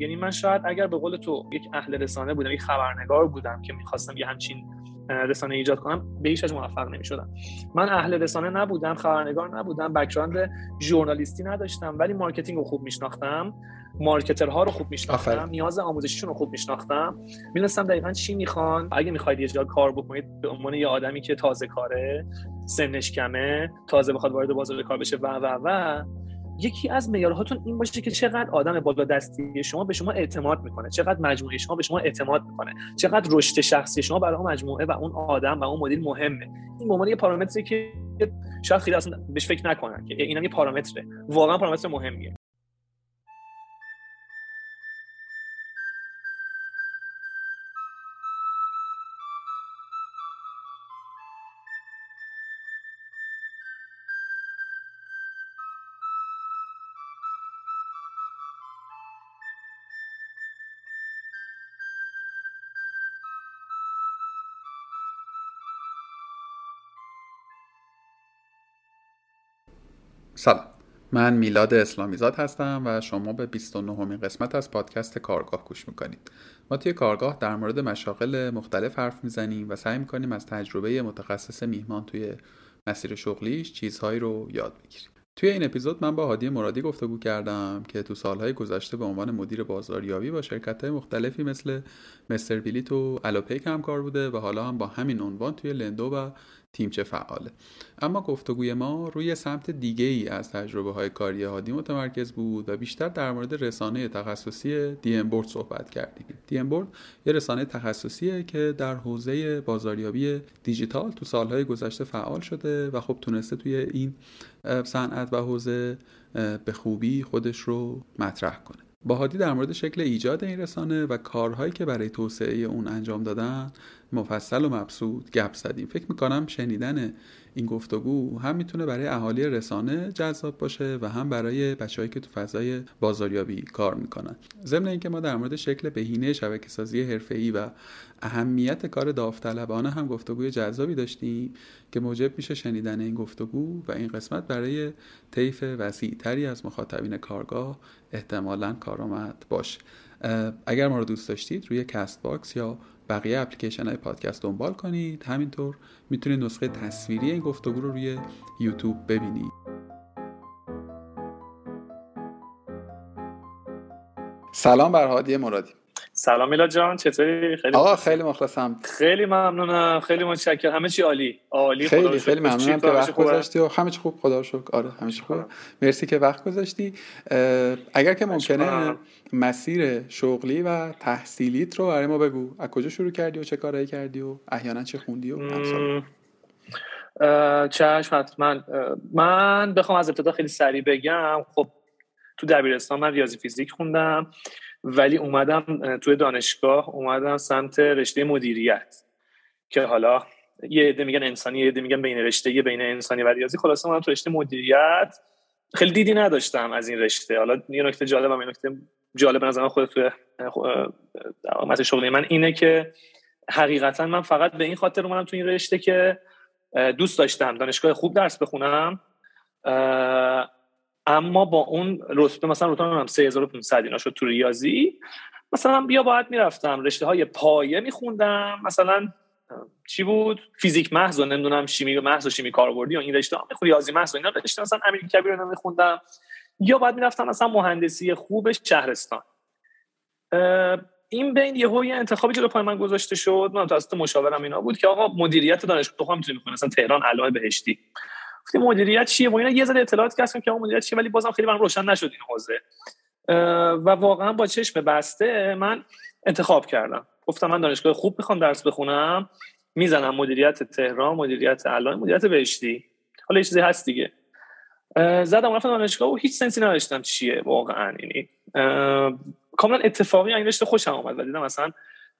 یعنی من شاید اگر به قول تو یک اهل رسانه بودم یک خبرنگار بودم که می‌خواستم یه همچین رسانه ایجاد کنم به هیچ موفق نمی‌شدم. من اهل رسانه نبودم خبرنگار نبودم background ژورنالیستی نداشتم ولی marketing رو خوب میشناختم marketer ها رو خوب میشناختم نیاز آموزشیشون رو خوب میشناختم. می‌دونستم دقیقا چی می‌خوان. اگه می‌خواید یه جا کار بکنید به عنوان یه آدمی که تازه کاره سنش کمه تازه بخواد وارد بازار کار بشه و و و. یکی از معیارهاتون این باشه که چقدر آدم بالا دستی شما به شما اعتماد می‌کنه چقدر مجموعه شما به شما اعتماد می‌کنه چقدر رشد شخصی شما برای مجموعه و اون آدم و اون مدیر مهمه. این به عنوان یه پارامتری که شاید خیلی اصلا بهش فکر نکنن که اینم یه پارامتره. واقعا پارامتر مهمیه. سلام. من میلاد اسلامیزاد هستم و شما به 29 مین قسمت از پادکست کارگاه گوش می‌کنید. ما توی کارگاه در مورد مشاغل مختلف حرف می‌زنیم و سعی می‌کنیم از تجربه متخصص میهمان توی مسیر شغلیش چیزهایی رو یاد بگیریم. توی این اپیزود من با هادی مرادی گفتگو کردم که تو سالهای گذشته به عنوان مدیر بازاریابی با شرکت مختلفی مثل مستر بیلیت و الوپیک همکار بوده و حالا هم با همین عنوان توی لندو و تیمچه فعاله. اما گفتگوی ما روی سمت دیگه ای از تجربه های کاری هادی متمرکز بود و بیشتر در مورد رسانه تخصصی دی بورد صحبت کردیم. دی بورد یه رسانه تخصصیه که در حوزه بازاریابی دیجیتال تو سالهای گذشته فعال شده و خب تونسته توی این صنعت و حوزه به خوبی خودش رو مطرح کنه. با هادی در مورد شکل ایجاد این رسانه و کارهایی که برای توسعه اون انجام دادن مفصل و مبسوط گپ زدیم. فکر می‌کنم شنیدن این گفتگو هم می‌تونه برای اهالی رسانه جذاب باشه و هم برای بچههایی که تو فضای بازاریابی کار می‌کنن. ضمن اینکه ما در مورد شکل بهینه شبکه سازی حرفه‌ای و اهمیت کار داوطلبانه هم گفتگوی جذابی داشتیم که موجب میشه شنیدن این گفتگو و این قسمت برای طیف وسیعتری از مخاطبین کارگاه احتمالا کارآمد باشه. اگر ما رو دوست داشتید روی Castbox یا بقیه اپلیکیشن های پادکست دنبال کنید. همینطور می‌تونید نسخه تصویری این گفتگو رو روی یوتیوب ببینید. سلام بر هادی مرادی. سلام میلاد جان چطوری؟ خیلی آقا خیلی مخلصم. خیلی ممنونم خیلی متشکرم. همه چی عالی؟ عالی خیلی خیلی ممنونم که وقت گذاشتی و همه چی خوب. خدا شکر. آره همه چی خوب. مرسی که وقت گذاشتی. اگر که ممکنه مسیر شغلی و تحصیلیت رو برای ما بگو. از کجا شروع کردی و چه کارهایی کردی و احیانا چه خوندی و چشم حتما. من بخوام از ابتدا خیلی سریع بگم. خب تو دبیرستان من ریاضی فیزیک خوندم. ولی اومدم توی دانشگاه اومدم سمت رشته مدیریت که حالا یه عده میگن انسانی یه عده میگن بین رشته بین انسانی و ریاضی خلاصه اومدم تو رشته مدیریت خیلی دیدی نداشتم از این رشته. حالا یه نکته جالبم یه نکته جالب نظر خود توی مثل شغلی من اینه که حقیقتا من فقط به این خاطر اومدم تو این رشته که دوست داشتم. دانشگاه خوب درس بخونم اما با اون رتبه مثلا رتبه هم 3500 اینا شد تو ریاضی. مثلا بیا باید می‌رفتم رشته های پایه میخوندم مثلا چی بود؟ فیزیک محض و نمی‌دونم شیمی محض و شیمی کاربردی و این رشته ها ریاضی محض و اینا رشته مثلا امریکا کبیر رو میخوندم. یا باید می‌رفتم مثلا مهندسی خوب شهرستان. این بین یهو یه انتخابی جلو پای من گذاشته شد. من توسط مشاورم اینا بود که آقا مدیریت دانشگاه هم می‌تونی مثلا تهران علامه بهشتی. گفتیم مدیریت چیه؟ و اینا یه ذره اطلاعات کسب که مدیریت چیه؟ ولی بازم خیلی برام روشن نشد این حوزه. و واقعا با چشم بسته من انتخاب کردم. گفتم من دانشگاه خوب می‌خوام درس بخونم می‌زنم مدیریت تهران مدیریت علامه مدیریت بهشتی. حالا یه چیزی هست دیگه. زدم رفتم دانشگاه و هیچ سنسی نداشتم چیه واقعا یعنی کاملا اتفاقی این رشته خوشم آمد و دیدم مثلا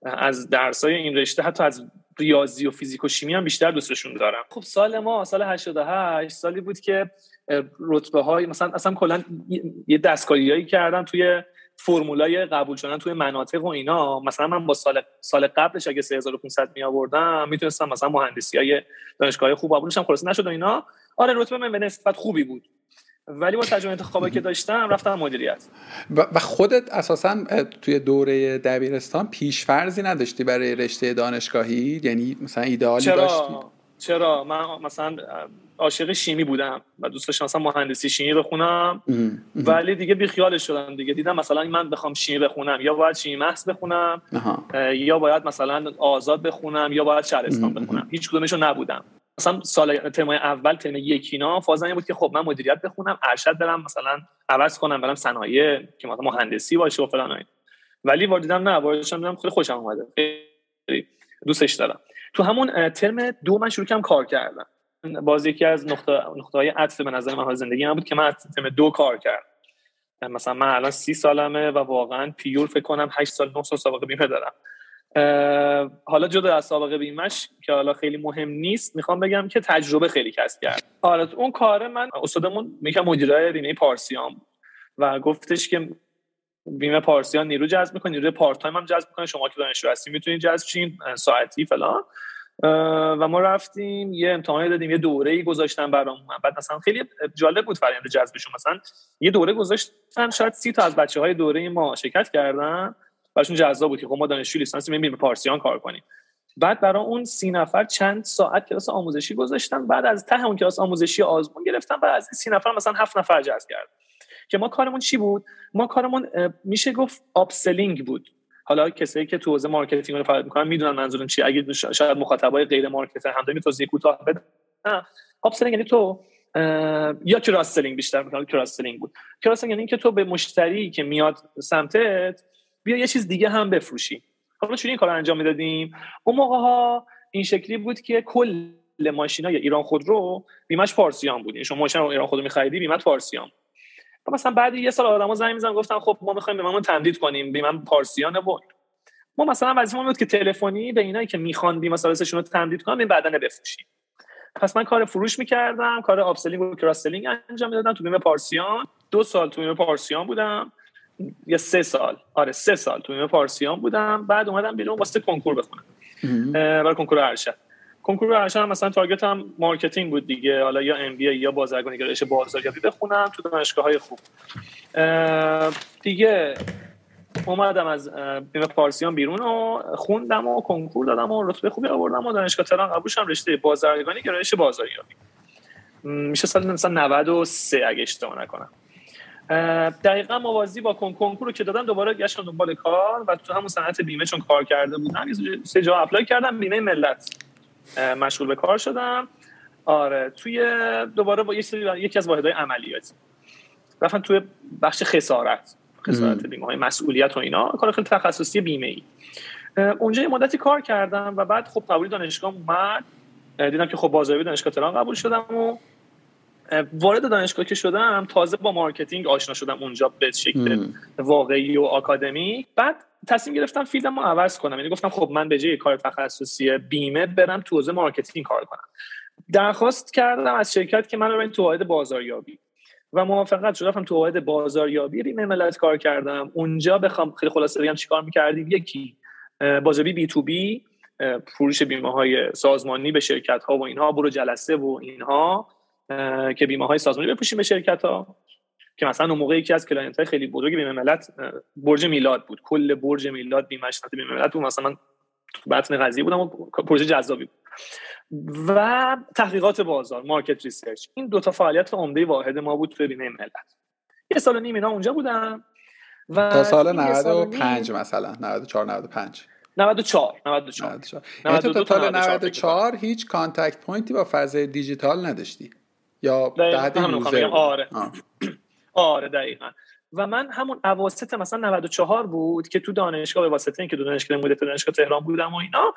از درسای این رشته حتی از ریاضی و فیزیک و شیمی هم بیشتر دوستشون دارم. خب سال ما سال 88 سالی بود که رتبه های مثلا اصلا کلا یه دستکاریایی کردن توی فرمولای قبول شدن توی مناطق و اینا. مثلا من با سال سال قبلش اگه 3500 می آوردم می‌تونستم مثلا مهندسی های دانشگاه خوب قبولشم خلاص نشد و اینا. آره رتبه من به نسبت خوبی بود. ولی با تجربه انتخابی که داشتم رفتم مدیریت. و خودت اساسا توی دوره دبیرستان پیشفرزی نداشتی برای رشته دانشگاهی؟ یعنی مثلا ایدئالی چرا؟ داشتی؟ چرا؟ من مثلا عاشق شیمی بودم و دوست داشتم مثلا مهندسی شیمی بخونم. ولی دیگه بیخیالش شدم دیگه. دیدم مثلا من بخوام شیمی بخونم یا باید شیمی محض بخونم یا باید مثلا آزاد بخونم یا باید شهرستان بخونم. هیچ کدومشو نبودم. مثلا سال ترم اول ترم یکینا فازن بود که خب من مدیریت بخونم ارشد برم مثلا عوض کنم برم صنایع که مثلا مهندسی باشه و فلان ولی واردیدم نه واردشم دیدم خیلی خوشم اومده. خیلی دوستش دارم. تو همون ترم دو من شروع کردم کار کردم باز یکی از نقطه نقطه های عطف به نظر من زندگی من بود که من ترم دو کار کردم. مثلا من الان سی سالمه و واقعا pure فکر کنم 8 سال 9 سال سابقه بیمه دارم. حالا جدا از سابقه بیمش که حالا خیلی مهم نیست می‌خوام بگم که تجربه خیلی کسب کرد. حالا اون کار من استادمون میگم مدیرای بیمه پارسیان و گفتش که بیمه پارسیان نیرو جذب می‌کنه نیروی part time هم جذب می‌کنه شما که دانشجو هستی می‌تونید جذب شین ساعتی فلان. و ما رفتیم یه امتحانی دادیم یه دوره ای گذاشتن برامون. بعد مثلا خیلی جالب بود فرآیند جذبشون. مثلا یه دوره گذاشتن شاید سی تا از بچه های دوره ما شرکت کردن. براشون جذاب بود که خب ما دانشجو لیسانس به پارسیان کار کنیم. بعد برای اون سی نفر چند ساعت کلاس آموزشی گذاشتن بعد از ته اون کلاس آموزشی آزمون گرفتن بعد از سی نفر مثلا هفت نفر جذب کرد که ما کارمون چی بود؟ ما کارمون میشه گفت upselling بود. حالا کسایی که تو حوزه marketing رو فعالیت می‌کنن می‌دونن منظورم چی اگه شاید مخاطبای غیر marketer هم داریم توضیح کوتاه بدم upselling یعنی تو یا cross selling بیشتر میگم cross selling بود. cross یعنی اینکه تو به مشتری که میاد سمتت بیا یه چیز دیگه هم بفروشی. حالا چون این کار انجام می‌دادیم؟ اون موقع ها این شکلی بود که کل ماشینای ایران خودرو بیمش پارسیان بود. یعنی شما ماشین ایران خودرو می‌خریدی بیمت پارسیان مثلا بعد یه سال آدما زنگ می‌زنن گفتن خب ما می‌خوایم بیممون تمدید کنیم. بیمه پارسیانه و ما مثلا وظیفه بود که تلفنی به اینایی که می‌خوان بیمه ثالثشون رو تمدید کنن این بدنه بفروشیم. پس من کار فروش می‌کردم کار upselling و cross selling انجام می‌دادم تو بیمه پارسیان دو سال تو بیمه پارسیان بودم. یا سه سال. آره سه سال تو پارسیان بودم. بعد اومدم بیرون واسه کنکور بخونم. برای کنکور ارشد. کنکور ارشد هم مثلا target م marketing بود دیگه. حالا یا MBA یا بازرگانی گرایش بازاریابی بخونم تو دانشگاه های خوب دیگه اومدم از بیمه پارسیان بیرون و خوندم و کنکور دادم و رتبه خوبی آوردم و دانشگاه تهران قبول شدم رشته بازرگانی گرایش بازاریابی. میشه سال مثلا 93 اگه اشتباه نکنم. دقیقا موازی با کنکور رو که دادم دوباره گشتم دنبال کار و تو همون صنعت بیمه چون کار کرده بودم سه جا اپلای کردم بیمه ملت مشغول به کار شدم آره توی دوباره با یکی از واحدهای عملیاتی. رفتم توی بخش خسارت خسارت بیمه های مسئولیت و اینا کار خیلی تخصصی بیمه ای اونجا یه مدتی کار کردم و بعد خب قبولی دانشگاه اومد. دیدم که خب بازاریابی دانشگاه تهران قبول شدم و وارد دانشگاه که شدم تازه با marketing آشنا شدم اونجا به شکل واقعی و آکادمیک. بعد تصمیم گرفتم field م رو عوض کنم. یعنی گفتم خب من به جای کار تخصصی بیمه برم تو حوزه marketing کار کنم. درخواست کردم از شرکت که من رو تو واحد بازاریابی. و موافقت شد. رفتم تو واحد بازاریابی بیمه ملت کار کردم. اونجا بخوام خیلی خلاصه بگم چیکار می‌کردیم؟ یکی بازاریابی B2B فروش بیمه های سازمانی به شرکت ها و اینها برو جلسه و اینها. که بیمه های سازمانی بفروشیم به شرکت ها که مثلا اون موقع یکی از client های خیلی بزرگ بیمه ملت برج میلاد بود. کل برج میلاد بیمه شناختی بیمه ملت بود. مثلا تو بطن قضیه بودم و پروژه جذابی بود. و تحقیقات بازار market research. این دو تا فعالیت عمده واحد ما بود توی بیمه ملت. یه سال و نیم اینا اونجا بودم و تا سال 95 مثلا. 94 95 94 94 94 یعنی تو total 94 هیچ contact point ی با فضای دیجیتال نداشتی. یا در حد آره. آره دقیقا. و من همون اواسط مثلا 94 بود که تو دانشگاه به واسطه اینکه دو دانشگاه مدیر دانشگاه تهران بودم و اینا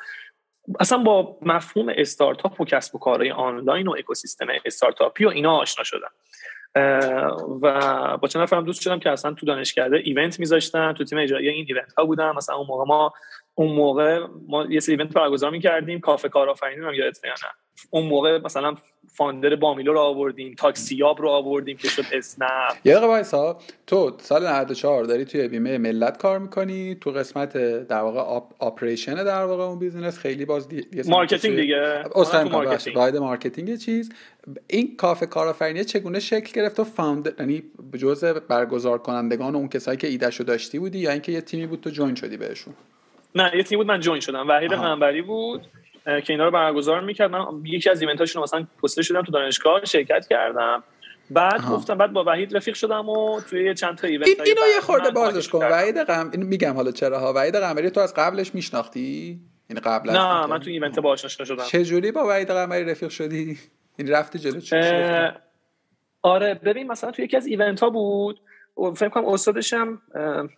اصلا با مفهوم استارتاپ و کسب و کارهای آنلاین و اکوسیستم استارتاپی و اینا آشنا شدم. و با چند نفرم دوست شدم که اصلا تو دانشکده event میذاشتن تو تیم اجرایی این event ها بودم مثلا اون موقع ما اون موقع ما یه سری event برگزار می‌کردیم کافه کارآفرینی هم یادت یا نه. اون موقع مثلا founder بامیلو رو آوردیم تاکسی‌یاب رو آوردیم که شد اسنپ. یه دقیقه وایسا. تو سال 94 داری توی بیمه ملت کار می‌کنی؟ تو قسمت در واقع operation در واقع اون business خیلی باز دی... marketing دیگه. marketing. marketing چیز. این کافه کارآفرینی چگونه شکل گرفت و فاوند یعنی جزء برگزار کنندگان اون کسایی که ایدهشو داشتی بودی یا اینکه یه تیمی بود تو جوین شدی بهشون؟ نه یه تیمی بود من جوین شدم. وحید منبری بود. که اینا رو برگزار می‌کرد من یکی از ایونتاشون مثلا پسته شدم تو دانشگاه شرکت کردم. بعد آها. گفتم بعد با وحید رفیق شدم و توی چند تا ایونت این اینو یه خورده بازش کن. وحید قم میگم حالا چرا ها وحید قمری تو از قبلش میشناختی؟ این قبل نه من تو event باهاش آشنا شدم. چه جوری با وحید قمری رفیق شدی؟ این رفتی جلو چی آره ببین مثلا تو یکی از event ها بود. فکر کنم استادش هم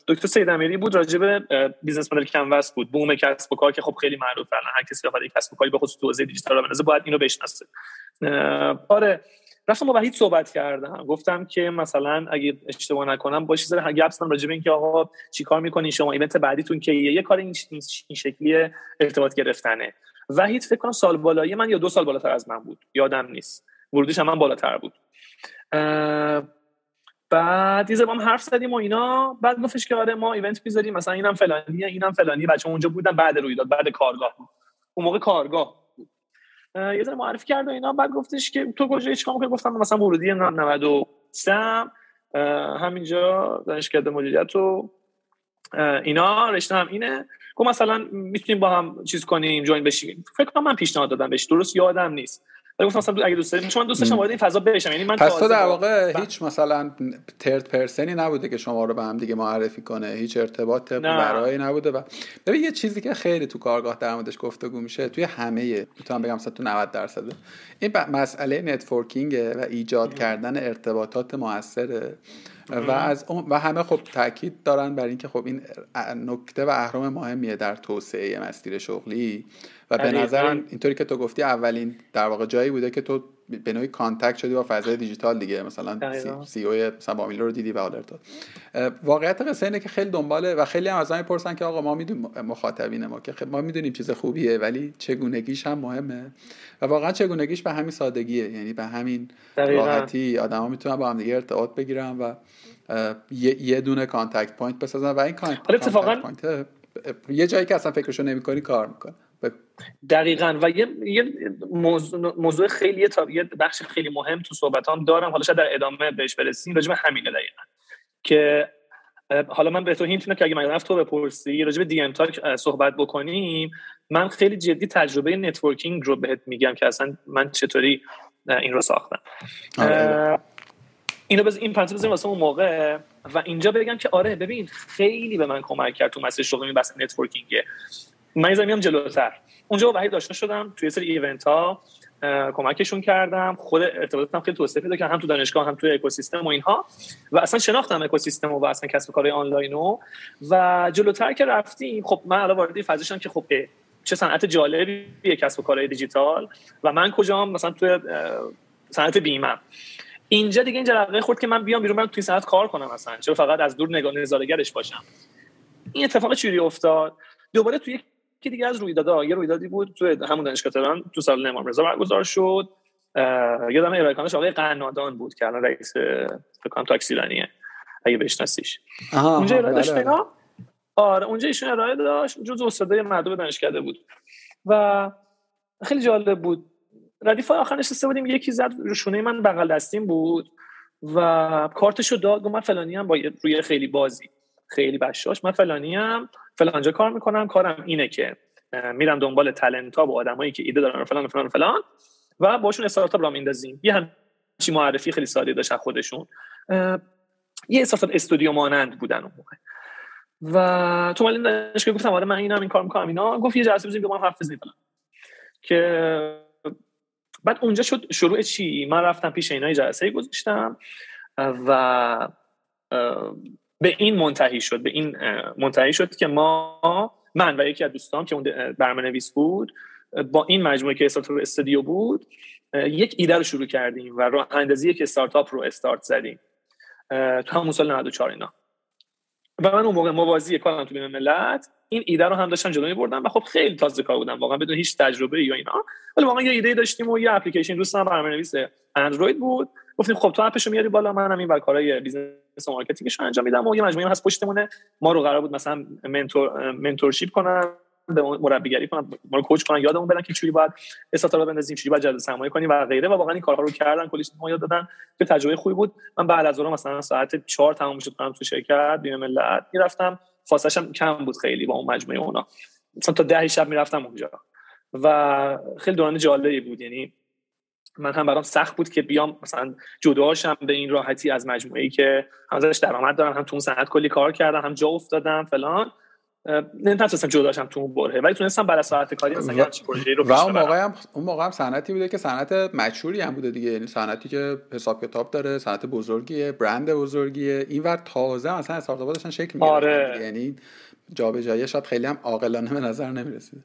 دکتر سید امیری بود راجع به business model canvas بود. بوم کسب و کار که خب خیلی معروف الان هر کسی بخواد کسب و کاری به خصوص تو دیجیتال بسازه باید اینو بشناسه. آره رفتم با وحید صحبت کردم. گفتم که مثلا اگه اشتباه نکنم با چیز گپ زدم راجع به اینکه آقا چیکار می‌کنین شما event بعدیتون که یه کار این شکلی ارتباط گرفتنه. وحید فکر کنم سال بالایی من یا دو سال بالاتر از من بود. یادم نیست. ورودیش هم من بالاتر بود. بعد یه هم حرف زدیم و اینا. بعد گفتش که آره ما ایونت می‌ذاریم مثلا اینم فلانیه اینم فلانی. بچه اونجا بودن بعد رویداد بعد کارگاه بود. اون موقع کارگاه بود. یه ذره معرفی کرد و اینا. بعد گفتش که تو کجا؟ چیکار می‌کنی گفتم مثلا ورودی 93 همینجا دانشکده مدیریت و اینا. رشته هم اینه. گفت مثلا می‌تونیم با هم چیز کنیم join بشیم. فکر کنم من پیشنهاد دادم بهش. درست یادم نیست. ولی گفتم مثلا اگه دوست دارید چون من دوست داشتم وارد این فضا بشم. یعنی من پس تو در واقع هیچ مثلا third person ی نبوده که شما رو به هم دیگه معرفی کنه. هیچ ارتباط ورای نبوده و ببین یه چیزی که خیلی تو کارگاه در موردش گفتگو میشه توی همه می‌تونم بگم مثلا تو 90 درصد این مسئله networking و ایجاد کردن ارتباطات موثره. و از و همه خب تاکید دارن بر اینکه خب این نکته و اهرم مهمیه در توسعه مسیر شغلی. و به نظر اینطوری که تو گفتی اولین در واقع جایی بوده که تو به نوعی contact شدی با فضای دیجیتال دیگه. مثلا CEO مثلا رو دیدی و آلرت واقعیت قصه اینه که خیلی دنباله و خیلی هم از من می‌پرسن که آقا ما می‌دونیم مخاطبین ما که ما می‌دونیم چیز خوبیه ولی چگونگیش هم مهمه. و واقعا چگونگیش به همین سادگیه. یعنی به همین راحتی آدما می‌تونن با هم دیگه ارتباط بگیرن و یه, دونه contact point بسازن. و این contact point یه جایی که اصلا فکرشو نمی‌کنی کار می‌کنه. دقیقا. و یه, یه موضوع, موضوع خیلی تا یه بخش خیلی مهم تو صحبتام دارم. حالا شاید در ادامه بهش برسیم. راجع به همینه دقیقا. که حالا من به تو hint که اگه من رفت تو بپرسی راجع به دی ام تاک صحبت بکنیم. من خیلی جدی تجربه networking رو بهت میگم که اصلا من چطوری این رو ساختم. آره. اینو بز این پنج بزنیم واسه اون موقع. و اینجا بگم که آره ببین خیلی به من کمک کرد تو مسیر شغلی بس networking من یه میام جلوتر. اونجا با وحید آشنا شدم توی سری event ها کمکشون کردم. خود ارتباطاتم خیلی توسعه پیدا کردم هم تو دانشگاه هم تو اکوسیستم و اینها. و اصلا شناختم اکوسیستم و اصلا کسب کارهای آنلاین و. و جلوتر که رفتیم خب من الان وارد فضا که خب چه صنعت جالبیه کسب و کارهای دیجیتال و من کجام؟ مثلا تو صنعت بیمه. اینجا دیگه این جرقه خورد که من بیام بیرون من توی صنعت کار کنم مثلا چرا فقط از دور نگاه نظاره‌گرش باشم. این اتفاق چوری افتاد؟ دوباره توی که دیگه از رویدادها یه رویدادی بود تو همون دانشگاه تهران تو سال امام رضا برگزار شد. یادم ارائه آقای قنادان بود که الان رئیس فکر تاکسیرانیه اگه بشناسیش. اونجا ارائه داشت بله. آره اونجا ایشون ارائه داشت جز استادای مردم دانشکده بود. و خیلی جالب بود. ردیف آخر نشسته بودیم یکی زد روشونه من بغل دستیم بود. و کارتشو داد گفت من فلانی هم با روی خیلی بازی خیلی بشاش. من فلانی هم فلانجا کار می‌کنم کارم اینه که میرم دنبال تلنت ها با آدمایی که ایده دارن فلان فلان فلان و باشون استارتاپ را میندازیم یه همچی معرفی خیلی ساده داشت خودشون. یه استارتاپ استودیو مانند بودن اون موقع. و تو مالی دانشگاه گفتم آره من اینم این کار می‌کنم اینا. گفت یه جلسه بزنیم که ما حرف بزنیم که بعد اونجا شد شروع چی؟ من رفتم پیش اینا جلسه گذاشتم و به این منتهی شد به این منتهی شد که ما من و یکی از دوستان که اون برنامه نویس بود با این مجموعه که استارتاپ استودیو بود یک ایده رو شروع کردیم و راه اندازی یک استارتاپ رو استارت زدیم. تو همون سال 94 اینا. و من اون موقع موازی کارم تو بیمه ملت این ایده رو هم داشتم جلو بردم و خب خیلی تازه کار بودم واقعا بدون هیچ تجربه یا اینا. ولی واقعا یه ایده داشتیم و یه اپلیکیشن دوستم برنامه‌نویس اندروید بود. گفتیم خب تو app شو میاری بالا منم این کارهای business و marketing ش انجام میدم و یه مجموعه هست پشتمونه. ما رو قرار بود مثلا mentor mentorship کنن به مربیگری کنن ما رو کوچ کنن یادمون بدن که چوری باید استارتاپ رو بندازیم چوری باید جذب سرمایه کنیم و غیره. و واقعا این کارها رو کردن کلی ما یاد دادن. که تجربه خوبی بود. من بعد از اون مثلا ساعت 4 تمام شد کنم تو شرکت بین ملت می‌رفتم. فاصله‌ش کم بود خیلی با اون مجموعه اونا. مثلا تا ده شب می‌رفتم اونجا. و خیلی دوران جالبی بود. یعنی من هم برام سخت بود که بیام مثلا جداشم به این راحتی از مجموعه ای که هم ازش درآمد دارم هم تو اون صنعت کلی کار کردم هم جا افتادم فلان. نمی‌تونستم جداشم تو اون بره ولی تونستم برای ساعت کاری مثلا و... رو و اون موقع هم اون موقع هم صنعتی بوده که صنعت مشهوری هم بوده دیگه یعنی صنعتی که حساب کتاب داره صنعت بزرگیه برند بزرگیه. اینور تازه مثلا استارتاپ‌ها داشتن شکل آره. یعنی جابجایی شاید خیلی هم عاقلانه به نظر نمی‌رسید.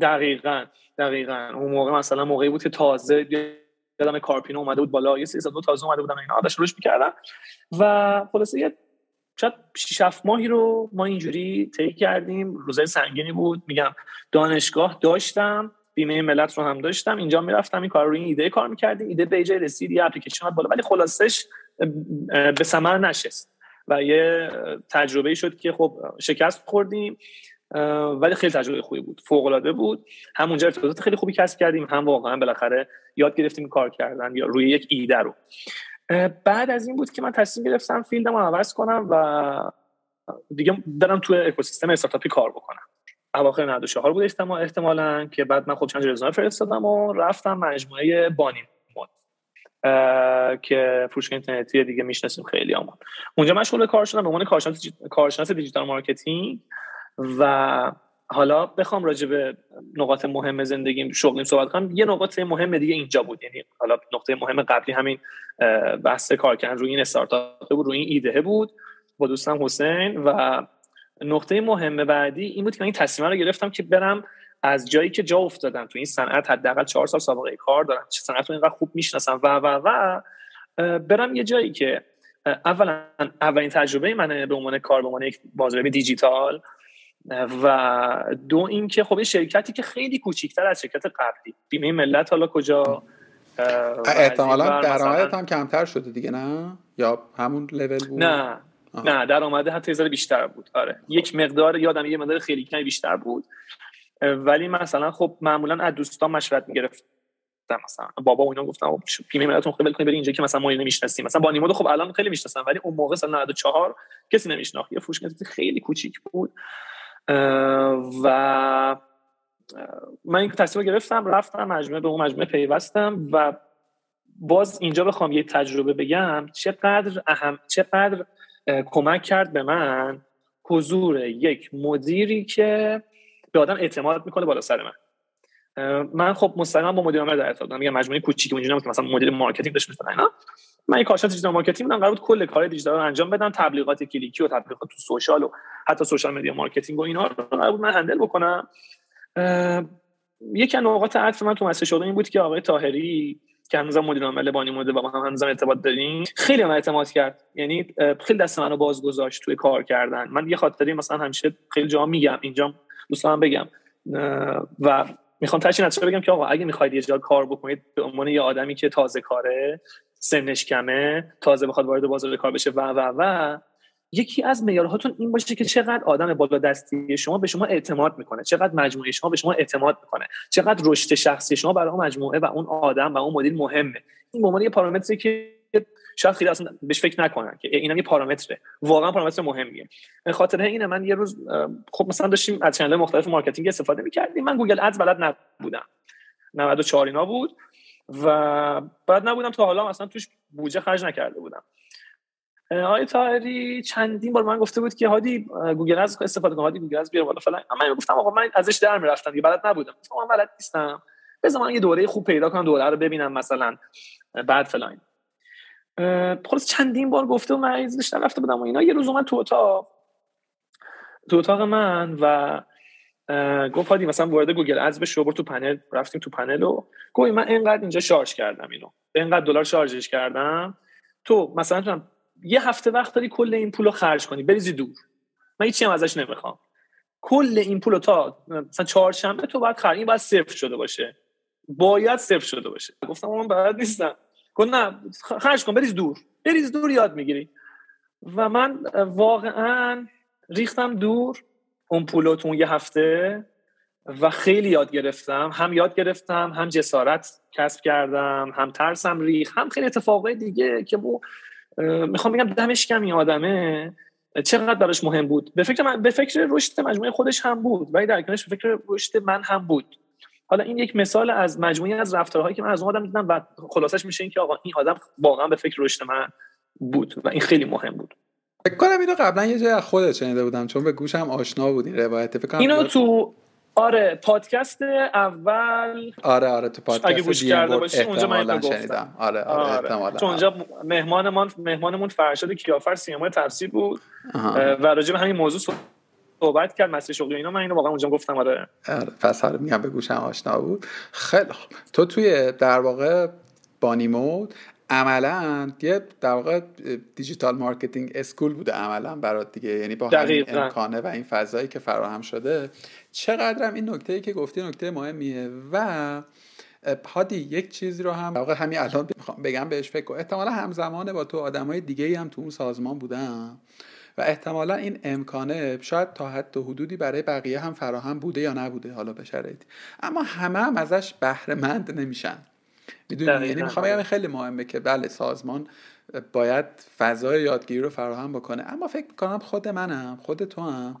دقیقاً. دقیقاً. اون موقع مثلا موقعی بود که تازه یادم کارپینو اومده بود بالا یه سری دو تازه اومده بودن اینا داشت روش می‌کردن. و خلاصه یه شاید 6 7 ماهی رو ما اینجوری طی کردیم. روزای سنگینی بود. میگم دانشگاه داشتم بیمه ملت رو هم داشتم. اینجا می‌رفتم این کار رو این ایده کار می‌کردیم. ایده به جای رسید یه اپلیکیشن بالا ولی خلاصش به ثمر نشست. و یه تجربه شد که خب شکست خوردیم. ولی خیلی تجربه خوبی بود. فوق العاده بود همونجا ارتباطات خیلی خوبی کسب کردیم. هم واقعا بالاخره یاد گرفتیم کار کردن یا روی یک ایده رو. بعد از این بود که من تصمیم گرفتم field مو عوض کنم و دیگه برم تو ecosystem startup ی کار بکنم. اواخر 94 بود احتمال احتمالا که بعد من خب چند رزومه فرستادم و رفتم مجموعه بانی مد که فروشگاه اینترنتی دیگه می‌شناسیم خیلی همون اونجا مشغول کار شدم به عنوان کارشناس digital marketing. و حالا بخوام راجع به نقاط مهم زندگیم شغلیم صحبت کنم. یه نقاط مهم دیگه اینجا بود. یعنی حالا نقطه مهم قبلی همین بحث کار کردن روی این استارتاپ بود روی این ایده بود با دوستم حسین و نقطه مهم بعدی این بود که من این تصمیم رو گرفتم که برم از جایی که جا افتادم. تو این صنعت حداقل چهار سال سابقه کار دارم. چه صنعت رو اینقدر خوب می‌شناسم و و و برم یه جایی که اولا اولین تجربه من به عنوان کار به عنوان یک بازاریابی دیجیتال. و دو اینکه خب شرکتی که خیلی کوچیکتر از شرکت قبلی. بیمه ملت حالا کجا احتمالا درآمدت هم کمتر شده دیگه نه؟ یا همون لول بود؟ نه آه. نه درآمده حتی یه بیشتر بود. آره. یک مقدار یادم یه مقدار خیلی کمی بیشتر بود. ولی مثلا خب معمولا از دوستان مشورت می‌گرفت مثلا. بابا و اینا گفتم بیمه ملتون خود بکنید برید اینجا که مثلا ما نمی‌شناسیم. مثلا با نیمود خب الان خیلی می‌شناسن ولی اون موقع سال 94 کسی نمیشناخت. یه فروشگاه خیلی کوچیک بود. و من این تصمیم گرفتم رفتم مجموعه به اون مجموعه پیوستم و باز اینجا بخوام یه تجربه بگم. چقدر اهم چقدر کمک کرد به من حضور یک مدیری که به آدم اعتماد می‌کنه بالا سر من. من خب مستقیما با مدیر عامل در ارتباط میگم مجموعه کوچیک اونجوری که مثلا مدیر marketing داشت مثلا اینا. من یک کارشناس digital marketing بودم قرار بود کل کار دیجیتال رو انجام بدم. تبلیغات کلیکی و تبلیغات تو social و حتی social media marketing و اینا رو قرار بود من handle بکنم. یکی از نقاط عطف من تو مسیر شغلی این بود که آقای طاهری که هنوزم مدیر عامل بانی مده و ما هم هنوزم ارتباط داریم خیلی من اعتماد کرد. یعنی خیلی دست منو باز گذاشت توی کار کردن. من یه خاطری مثلا همیشه خیلی جا میگم اینجا دوستان بگم. و می‌خوام تاچین نتیجه بگم که آقا اگه می‌خواید یه جا کار بکنید به عنوان یه آدمی که تازه کاره سنش کمه تازه بخواد وارد بازار کار بشه و و و یکی از معیارهاتون این باشه که چقدر آدم بالا دستی شما به شما اعتماد می‌کنه چقدر مجموعه شما به شما اعتماد می‌کنه چقدر رشد شخصی شما برای مجموعه و اون آدم و اون مدیر مهمه. این به عنوان یه پارامتری که شاید خیلی اصلا بهش فکر نکنن که اینم یه پارامتره. واقعا پارامتر مهمیه. به خاطر اینه من یه روز خب مثلا داشتیم از channel مختلف marketing استفاده می‌کردیم. من Google Ads بلد نبودم. 94 اینا بود و بعد نبودم تا حالا مثلا توش بودجه خرج نکرده بودم. آقای طاهری چندین بار من گفته بود که هادی Google Ads استفاده کن هادی Google Ads بیار بالا فلان. من گفتم آقا من ازش در می‌رفتم دیگه بلد نبودم. گفتم من بلد نیستم. بذار من یه دوره خوب پیدا کنم دوره رو ببینم مثلا بعد فلان. خلاص چندین بار گفته و من در رفته بودم و اینا. یه روز اومد تو اتاق. تو اتاق من و گفت هادی مثلا وارد Google Ads به تو پنل. رفتیم تو پنل و گفت من اینقدر اینجا charge کردم اینو. اینقدر دلار شارژش کردم. تو مثلا یه هفته وقت داری کل این پول رو خرج کنی بریزی دور. من هیچی هم ازش نمی‌خوام. کل این پول تا مثلا چهارشنبه تو باید خرج باید صفر شده باشه. باید صفر شده باشه. گفتم من بلد نیستم. گفت نه خرج کن بریز دور. بریز دور یاد می‌گیری. و من واقعا ریختم دور اون پولو اون یه هفته و خیلی یاد گرفتم. هم یاد گرفتم هم جسارت کسب کردم هم ترسم ریخ هم خیلی اتفاقای دیگه که می‌خوام بگم دمش کم این آدمه. چقدر براش مهم بود؟ به فکر من به فکر رشد مجموعه خودش هم بود ولی در کنارش به فکر رشد من هم بود. حالا این یک مثال از مجموعی از رفتارهایی که من از اون آدم دیدم و خلاصش میشه این که آقا این آدم واقعا به فکر رشد من بود و این خیلی مهم بود. فکر کنم اینو قبلا یه جای از خودت شنیده بودم چون به گوشم آشنا بود این روایت. فکر کنم اینو تو آره پادکست اول. آره آره تو پادکست اگه گوش کرده باشی اونجا من شنیدم. آره آره, آره. چون اونجا مهمانمون مهمانمون فرشاد کیافر سینمای تفسیر بود. و راجع به همین موضوع صحبت کرد مسیر شغلی اینا. من اینو واقعا اونجا گفتم آره. آره پس آره میگم به گوشم آشنا بود. خیلی تو توی در واقع بانی مد عملا یه در واقع digital marketing school بوده عملا برات دیگه. یعنی با همین امکانه و این فضایی که فراهم شده. چقدرم این نکته ای که گفتی نکته مهمیه و هادی یک چیزی رو هم واقعا همین الان می‌خوام بگم بهش فکر کن. احتمالا همزمانه با تو آدمای دیگه هم تو اون سازمان بودن و احتمالا این امکانه شاید تا حد و حدودی برای بقیه هم فراهم بوده یا نبوده حالا به شرایطی. اما همه هم ازش بهره مند نمیشن. می‌دونی؟ یعنی می‌خوام بگم خیلی مهمه که بله سازمان باید فضای یادگیری رو فراهم بکنه. اما فکر می‌کنم خود منم خود تو هم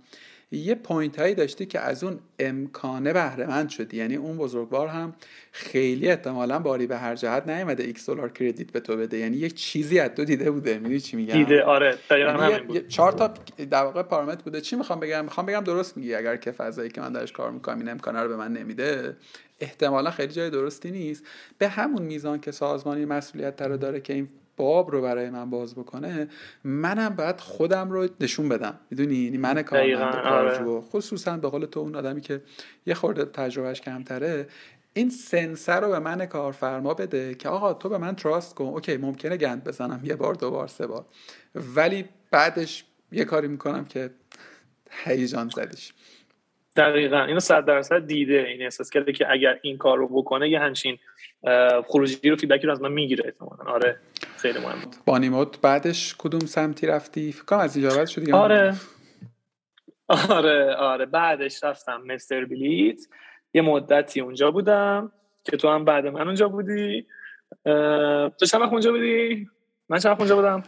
یه point هایی داشتی که از اون امکانه بهره مند شدی. یعنی اون بزرگوار هم خیلی احتمالا باری به هر جهت نیومده ایکس دلار credit به تو بده. یعنی یک چیزی از تو دیده بوده. می‌دونی چی میگم؟ دیده. آره. یعنی چهار تا در واقع پارامتر بوده. چی می‌خوام بگم؟ می‌خوام بگم درست میگی. اگر که فضایی که من درش کار می‌کنم این امکانه رو به من نمیده احتمالا خیلی جای درستی نیست. به همون میزان که سازمانی مسئولیت رو داره که این باب رو برای من باز بکنه منم باید خودم رو نشون بدم. می‌دونی؟ یعنی من کارمند کارجو آره. خصوصا به قول تو اون آدمی که یه خورده تجربهش کمتره این سنسر رو به من کارفرما بده که آقا تو به من تراست کن. اوکی ممکنه گند بزنم یه بار دو بار سه بار. ولی بعدش یه کاری می‌کنم که هیجان زدش دقیقا. اینو صد درصد دیده. این احساس کرده که اگر این کار رو بکنه یه همچین خروجی رو فیدبکی رو از من می‌گیره احتمالاً. آره خیلی مهم. بود بانیموت بعدش کدوم سمتی رفتی؟ فکر از اینجا شدی آره. آره آره. بعدش رفتم مستر بلیت. یه مدتی اونجا بودم که تو هم بعد من اونجا بودی. تو چند اونجا بودی؟ من چند اونجا بودم؟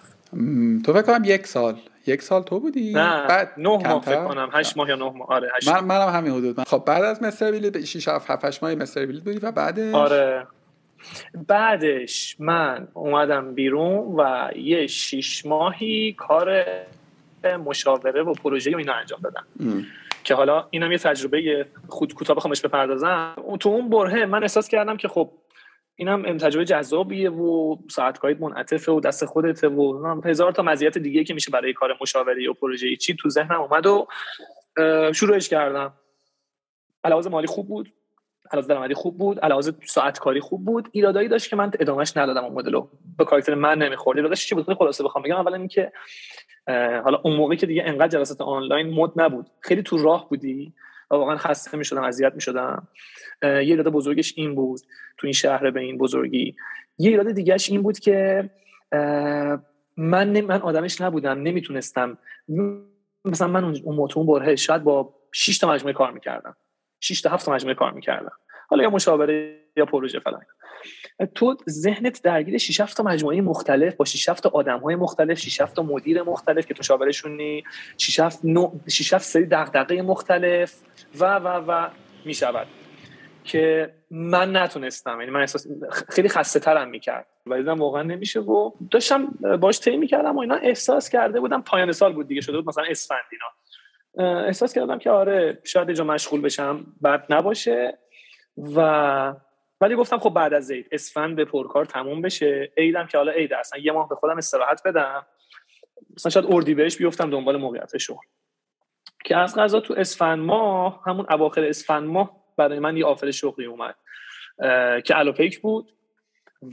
تو فکر کنم یک سال. یک سال تو بودی؟ نه بعد نه ماه فکر کنم 8 ماه یا 9 ماه. آره 8 من منم همین حدود. من. خب بعد از مستر بیلیت 6 7 8 ماه مستر بیلیت بودی و بعدش؟ آره. بعدش من اومدم بیرون و یه 6 ماهی کار مشاوره و پروژه و اینا انجام دادم. که حالا اینم یه تجربه خود کوتاه بخوامش بپردازم. تو اون برهه من احساس کردم که خب اینم تجربه جذابیه و ساعت کارید منعطفه و دست خودته و هزار تا مزیت دیگه که میشه برای کار مشاوره و پروژه چی تو ذهنم اومد و شروعش کردم. علاوه مالی خوب بود علاوه درآمدی خوب بود علاوه ساعت کاری خوب بود. ایرادایی داشت که من ادامهش ندادم اون مدلو. به کاراکتر من نمی‌خورد ایرادش چی بود؟ خلاصه بخوام بگم. اولا اینکه حالا اون موقعی که دیگه انقدر جلسات آنلاین مد نبود. خیلی تو راه بودی. و واقعا خسته می‌شدم اذیت می‌شدم. یه ایراد بزرگش این بود تو این شهر به این بزرگی. یه ایراد دیگهش این بود که من من آدمش نبودم نمی‌تونستم. مثلا من اون موتون برهه شاید با 6 تا مجموعه کار می‌کردم. 6 تا 7 تا مجموعه کار می‌کردم. حالا یا مشاوره یا پروژه فلان. تو ذهنت درگیر 6 تا مجموعه مختلف با 6 تا آدم‌های مختلف 6 تا مدیر مختلف که تو شاورشونی 6 نو 6 سری دغدغه مختلف و و و می‌شود که من نتونستم. یعنی من احساس خیلی خسته ترم می‌کرد. و دیدم واقعا نمیشه و داشتم باش طی می‌کردم و اینا احساس کرده بودم پایان سال بود دیگه شده بود مثلا اسفند اینا احساس کردم که آره شاید اینجا مشغول بشم بد نباشه. و ولی گفتم خب بعد از عید اسفند به پرکار تموم بشه. عیدم که حالا عید اصلا یه ماه به خودم استراحت بدم. مثلا شاید اردی بهش بیفتم دنبال موقعیت شغل که از غذا تو اسفند ماه همون اواخر اسفند ماه برای من یه آفر شغلی اومد که الوپیک بود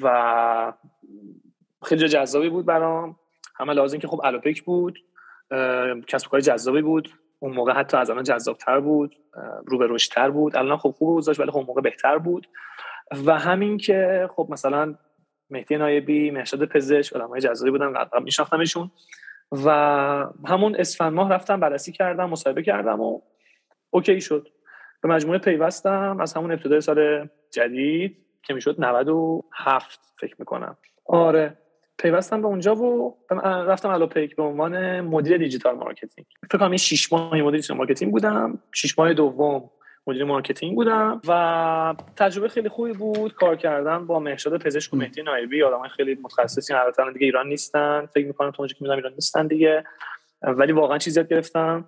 و خیلی جذابی بود برام. همه لازم که خب الوپیک بود کسب کار جذابی بود. اون موقع حتی از الان جذابتر بود رو به رشدتر بود. الان خب خوب گذاشت ولی خب اون موقع بهتر بود. و همین که خب مثلا مهدی نایبی مهشاد پزشک آدمای جذابی بودن قبلا میشناختمشون. و همون اسفند ماه رفتم بررسی کردم مصاحبه کردم و اوکی شد. به مجموعه پیوستم از همون ابتدای سال جدید که می‌شد 97 فکر می‌کنم. آره. پیوستم به اونجا و رفتم الوپیک به عنوان مدیر digital marketing. فکر کنم این 6 ماه مدیر digital marketing بودم. 6 ماه دوم مدیر marketing بودم. و تجربه خیلی خوبی بود. کار کردن با مهشاد پزشک و مهدی نایبی. آدمای خیلی متخصصی البته دیگه ایران نیستن. فکر می‌کنم تو که می‌دونم ایران نیستن دیگه. ولی واقعا چیزی یاد گرفتم.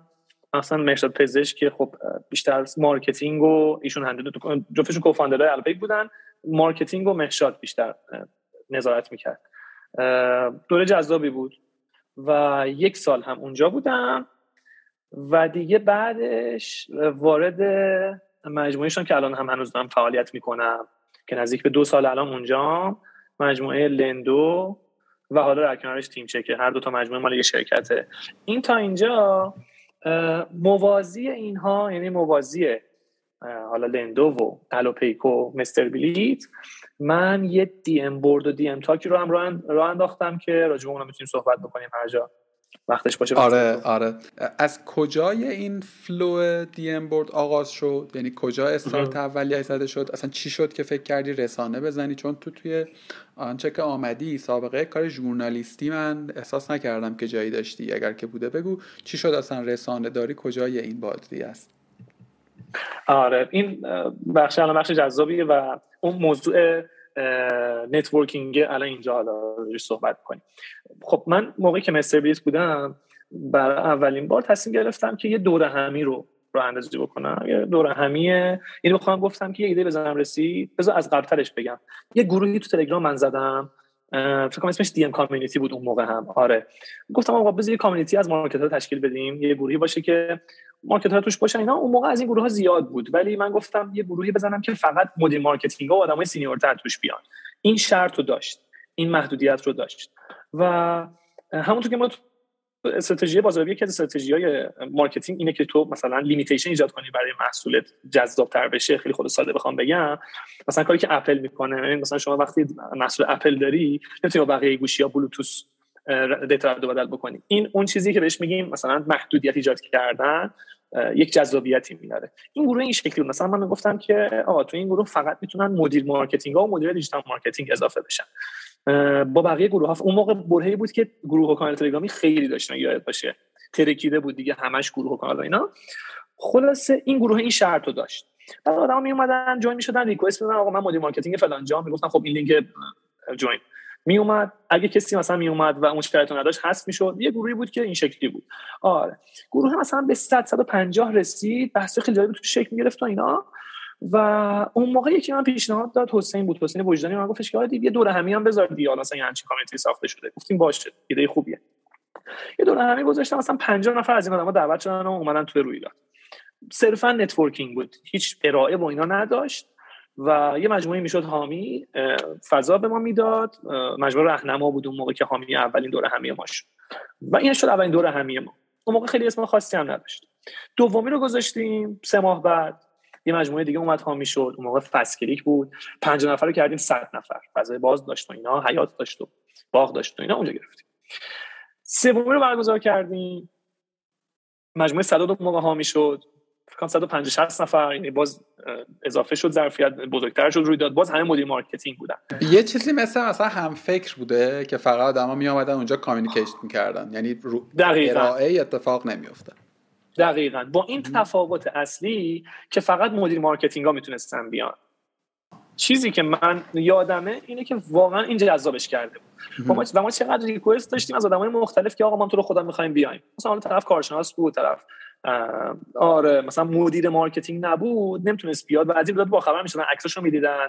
مثلا مهشاد پزشک که خب بیشتر marketing و ایشون handle جفتشون co-founder ای الوپیک بودن. marketing و مهشاد بیشتر نظارت می‌کرد. دوره جذابی بود. و یک سال هم اونجا بودم. و دیگه بعدش وارد مجموعه شدم که الان هم هنوز دارم فعالیت می‌کنم که نزدیک به دو سال الان اونجا مجموعه لندو و حالا در کنارش تیم چکه. هر دو تا مجموعه مال یه شرکته. این تا اینجا موازی اینها یعنی موازی حالا لندو و الوپیک و مستر بلیط من یه دی ام بورد و دی ام تاک رو هم راه انداختم که راجع به اونم می‌تونیم صحبت بکنیم هر جا. وقتش باشه آره آره. از کجای این flow دی ام بورد آغاز شد؟ یعنی کجا استارت اولیه زده شد؟ اصلا چی شد که فکر کردی رسانه بزنی؟ چون تو توی آنچه که آمدی سابقه کار ژورنالیستی من احساس نکردم که جایی داشتی. اگر که بوده بگو چی شد اصلا رسانه داری؟ کجای این بادری است آره این بخش الان بخش جذابیه و اون موضوع networking الان اینجا حالا صحبت کنیم. خب من موقعی که مستر بلیط بودم برای اولین بار تصمیم گرفتم که یه دورهمی رو راه اندازی بکنم. یه دورهمیه اینو بخوام گفتم که یه ایده بزنم رسید. بذار از قبلترش بگم. یه گروهی تو تلگرام من زدم. فکر کنم اسمش دی ام community بود اون موقع هم. آره. گفتم آقا بذار یه community از marketer تشکیل بدیم. یه گروهی باشه که marketer ها توش باشن اینا اون موقع از این گروه ها زیاد بود. ولی من گفتم یه گروهی بزنم که فقط مدیر marketing و آدمای senior تر توش بیان. این شرط رو داشت. این محدودیت رو داشت. و همونطور که ما استراتژی بازاریابی که استراتژی های marketing اینه که تو مثلا limitation ایجاد کنی برای محصولت تر بشه. خیلی خب ساده بخوام بگم. مثلا کاری که اپل می‌کنه مثلا شما وقتی محصول اپل داری نمی‌تونی با بقیه گوشی یا بلوتوث data رد و بدل بکنیم این اون چیزی که بهش میگیم مثلا محدودیت ایجاد کردن. یک جذابیتی میاره این گروه این شکلی بود. مثلا من گفتم که آقا تو این گروه فقط می‌تونن مدیر marketing ها و مدیر digital marketing اضافه بشن. با بقیه گروه ها اون موقع برهه ای بود که گروه و کانال تلگرامی خیلی داشتن یادت باشه. ترکیده بود دیگه همش گروه و کانال اینا. خلاصه این گروه این شرط داشت. بعد آدم می اومدن join می‌شدن request میدن آقا من مدیر marketing فلان جا می‌گفتن خب این لینک join می اومد اگه کسی مثلا می اومد و اون شرایط نداشت حذف می‌شد. یه گروهی بود که این شکلی بود. آره. گروه مثلا به 100 150 رسید. بحث خیلی جالب تو شکل گرفت و اینا. و اون موقع یکی به من پیشنهاد داد حسین بود. حسین وجدانی به من گفتش که یه دورهمی هم بذار دیگه. مثلا یه همچین community ساخته شده. گفتیم باشه. ایده خوبیه. یه دورهمی گذاشتم. مثلا 50 نفر از این آدم‌ها دعوت شدن و اومدن توی رویداد. صرفا networking بود. هیچ ارائه و اینا نداشت. و یه مجموعه می‌شد حامی فضا به ما می‌داد. مجموعه رهنما بود اون موقع که حامی اولین دورهمی ما شد. و این شد اولین دورهمی ما. اون موقع خیلی اسم خاصی هم نداشت. دومی رو گذاشتیم سه ماه بعد. یه مجموعه دیگه اومد حامی شد. اون موقع فسکلیک بود. پنجاه نفر رو کردیم صد نفر. فضای باز داشت و اینا حیاط داشت و باغ داشت و اینا اونجا گرفتیم. سومی رو برگزار کردیم. مجموعه 102 موقع حامی شد. فکر کنم 150 60 نفر یعنی باز اضافه شد ظرفیت بزرگتر شد رویداد باز همه مدیر marketing بودن. یه چیزی مثل مثلا هم‌فکر بوده که فقط آدما می اومدن اونجا communication می‌کردن. یعنی ارائه اتفاق نمیافته دقیقا. با این تفاوت اصلی که فقط مدیر marketing ها می‌تونستن بیان. چیزی که من یادمه اینه که واقعا این جذابش کرده بود. و ما چقدر request داشتیم از آدمای مختلف که آقا ما تو رو خدا می‌خوایم بیایم. مثلا طرف کارشناس بود طرف آره مثلا مدیر marketing نبود نمی‌تونست بیاد. و از این باخبر می‌شدن عکساشو می‌دیدن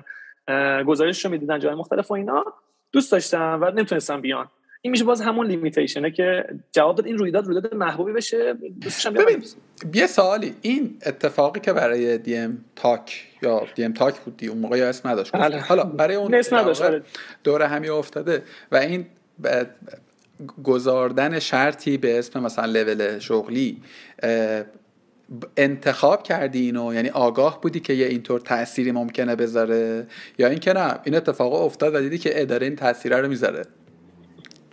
گزارششو می‌دیدن جای مختلف و اینا. دوست داشتن و نمی‌تونستن بیان. این میشه باز همون limitation ه که جواب داد این رویداد رویداد محبوبی بشه. دوستشم ببین یه سوالی. این اتفاقی که برای دی ام تاک یا دی ام تاک بود دی اون موقع اسم نداشت. بله. حالا برای اون اسم نداشت دوره همی افتاده و این گذاردن شرطی به اسم مثلا لول شغلی انتخاب کردی اینو؟ یعنی آگاه بودی که یه اینطور تأثیری ممکنه بذاره؟ یا اینکه نه این اتفاق افتاد و دیدی که اداره این تاثیر رو می‌ذاره.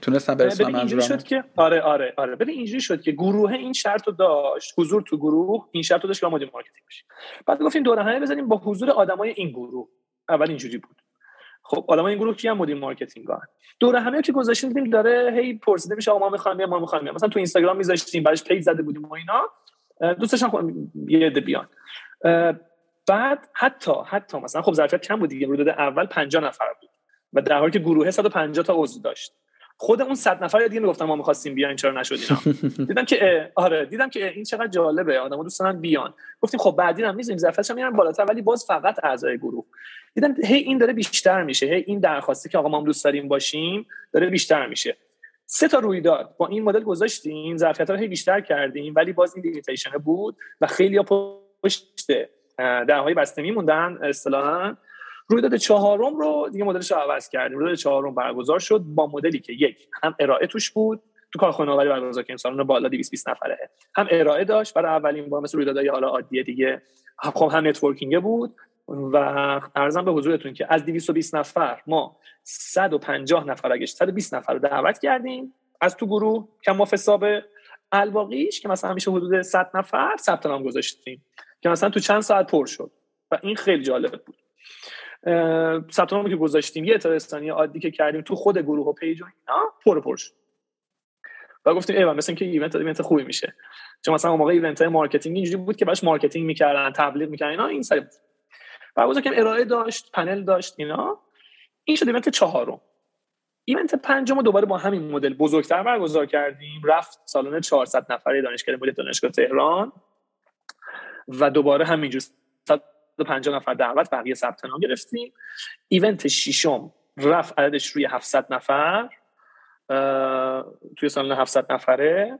تونستم برسونم اینجوری شد که آره آره آره. ببین اینجوری شد که گروه این شرط رو داشت حضور تو گروه این شرط رو داشت که مدیر مارکتینگ بشیم. بعد گفتیم دورهمی بزنیم با حضور آدمای این گروه. اول اینجوری بود. خب آدمای این گروه کیان مدیر مارکتینگ‌ها؟ دورهمی که گذاشتیم دیدیم داره هی پرسیده میشه آقا ما می‌خوایم ما می‌خوایم مثلا تو اینستاگرام میذاشتیم بعدش پیج زده بودیم و اینا. دوستش هم یه عده بیان. بعد حتی حتی مثلا خب ظرفیت کم بود دیگه رویداد اول 50 نفر بود. و در حالی که گروه 150 تا عضو داشت. خود اون 100 نفر دیگه می‌گفتن ما می‌خواستیم بیاین چرا نشد اینا دیدم که آره دیدم که این چقدر جالبه. آدمو دوست دارن بیان. گفتیم خب بعدی هم می‌ذاریم ظرفیتش هم میرن بالاتر ولی باز فقط اعضای گروه. دیدم هی این داره بیشتر میشه. هی این درخواستی که آقا ما هم دوست داریم باشیم داره بیشتر میشه. سه تا رویداد با این مدل گذاشتیم ظرفیت رو هی بیشتر کردیم ولی باز این لیمیتیشن بود و خیلی پشت درهای بسته میموندن اصطلاحا. رویداد چهارم رو دیگه مدلش رو عوض کردیم. رویداد چهارم برگزار شد با مدلی که یک هم ارائه توش بود. تو کارخانه آوری برگزار کردیم سالن بالا 220 نفره. هم ارائه داشت برای اولین بار مثل رویدادهای حالا عادیه دیگه. خب هم networking بود. و عرضم به حضورتون که از 220 نفر ما 150 نفر اگه 120 نفر رو دعوت کردیم از تو گروه کم حساب الباقیش که مثلا همیشه حدود 100 نفر ثبت نام گذاشتیم. که مثلا تو چند ساعت پر شد. و این خیلی جالب بود. ثبت که گذاشتیم یه ترستانی عادی که کردیم تو خود گروه و پیج و اینا پر پر شد. و گفتیم event مثلا که event event خوبی میشه. چون مثلا اون موقع event های مارکتینگ اینجوری بود که باهاش مارکتینگ می‌کردن تبلیغ می‌کردن اینا این سری بود. و که ارائه داشت پنل داشت اینا. این شد event چهارم. event پنجم دوباره با همین مدل بزرگتر برگزار کردیم. رفت سالن 400 نفره دانشگاه مدل دانشگاه تهران و دوباره همینجور 150 نفر دعوت بقیه ثبت نام گرفتیم. event ششم رفت عددش روی 700 نفر توی سالن 700 نفره.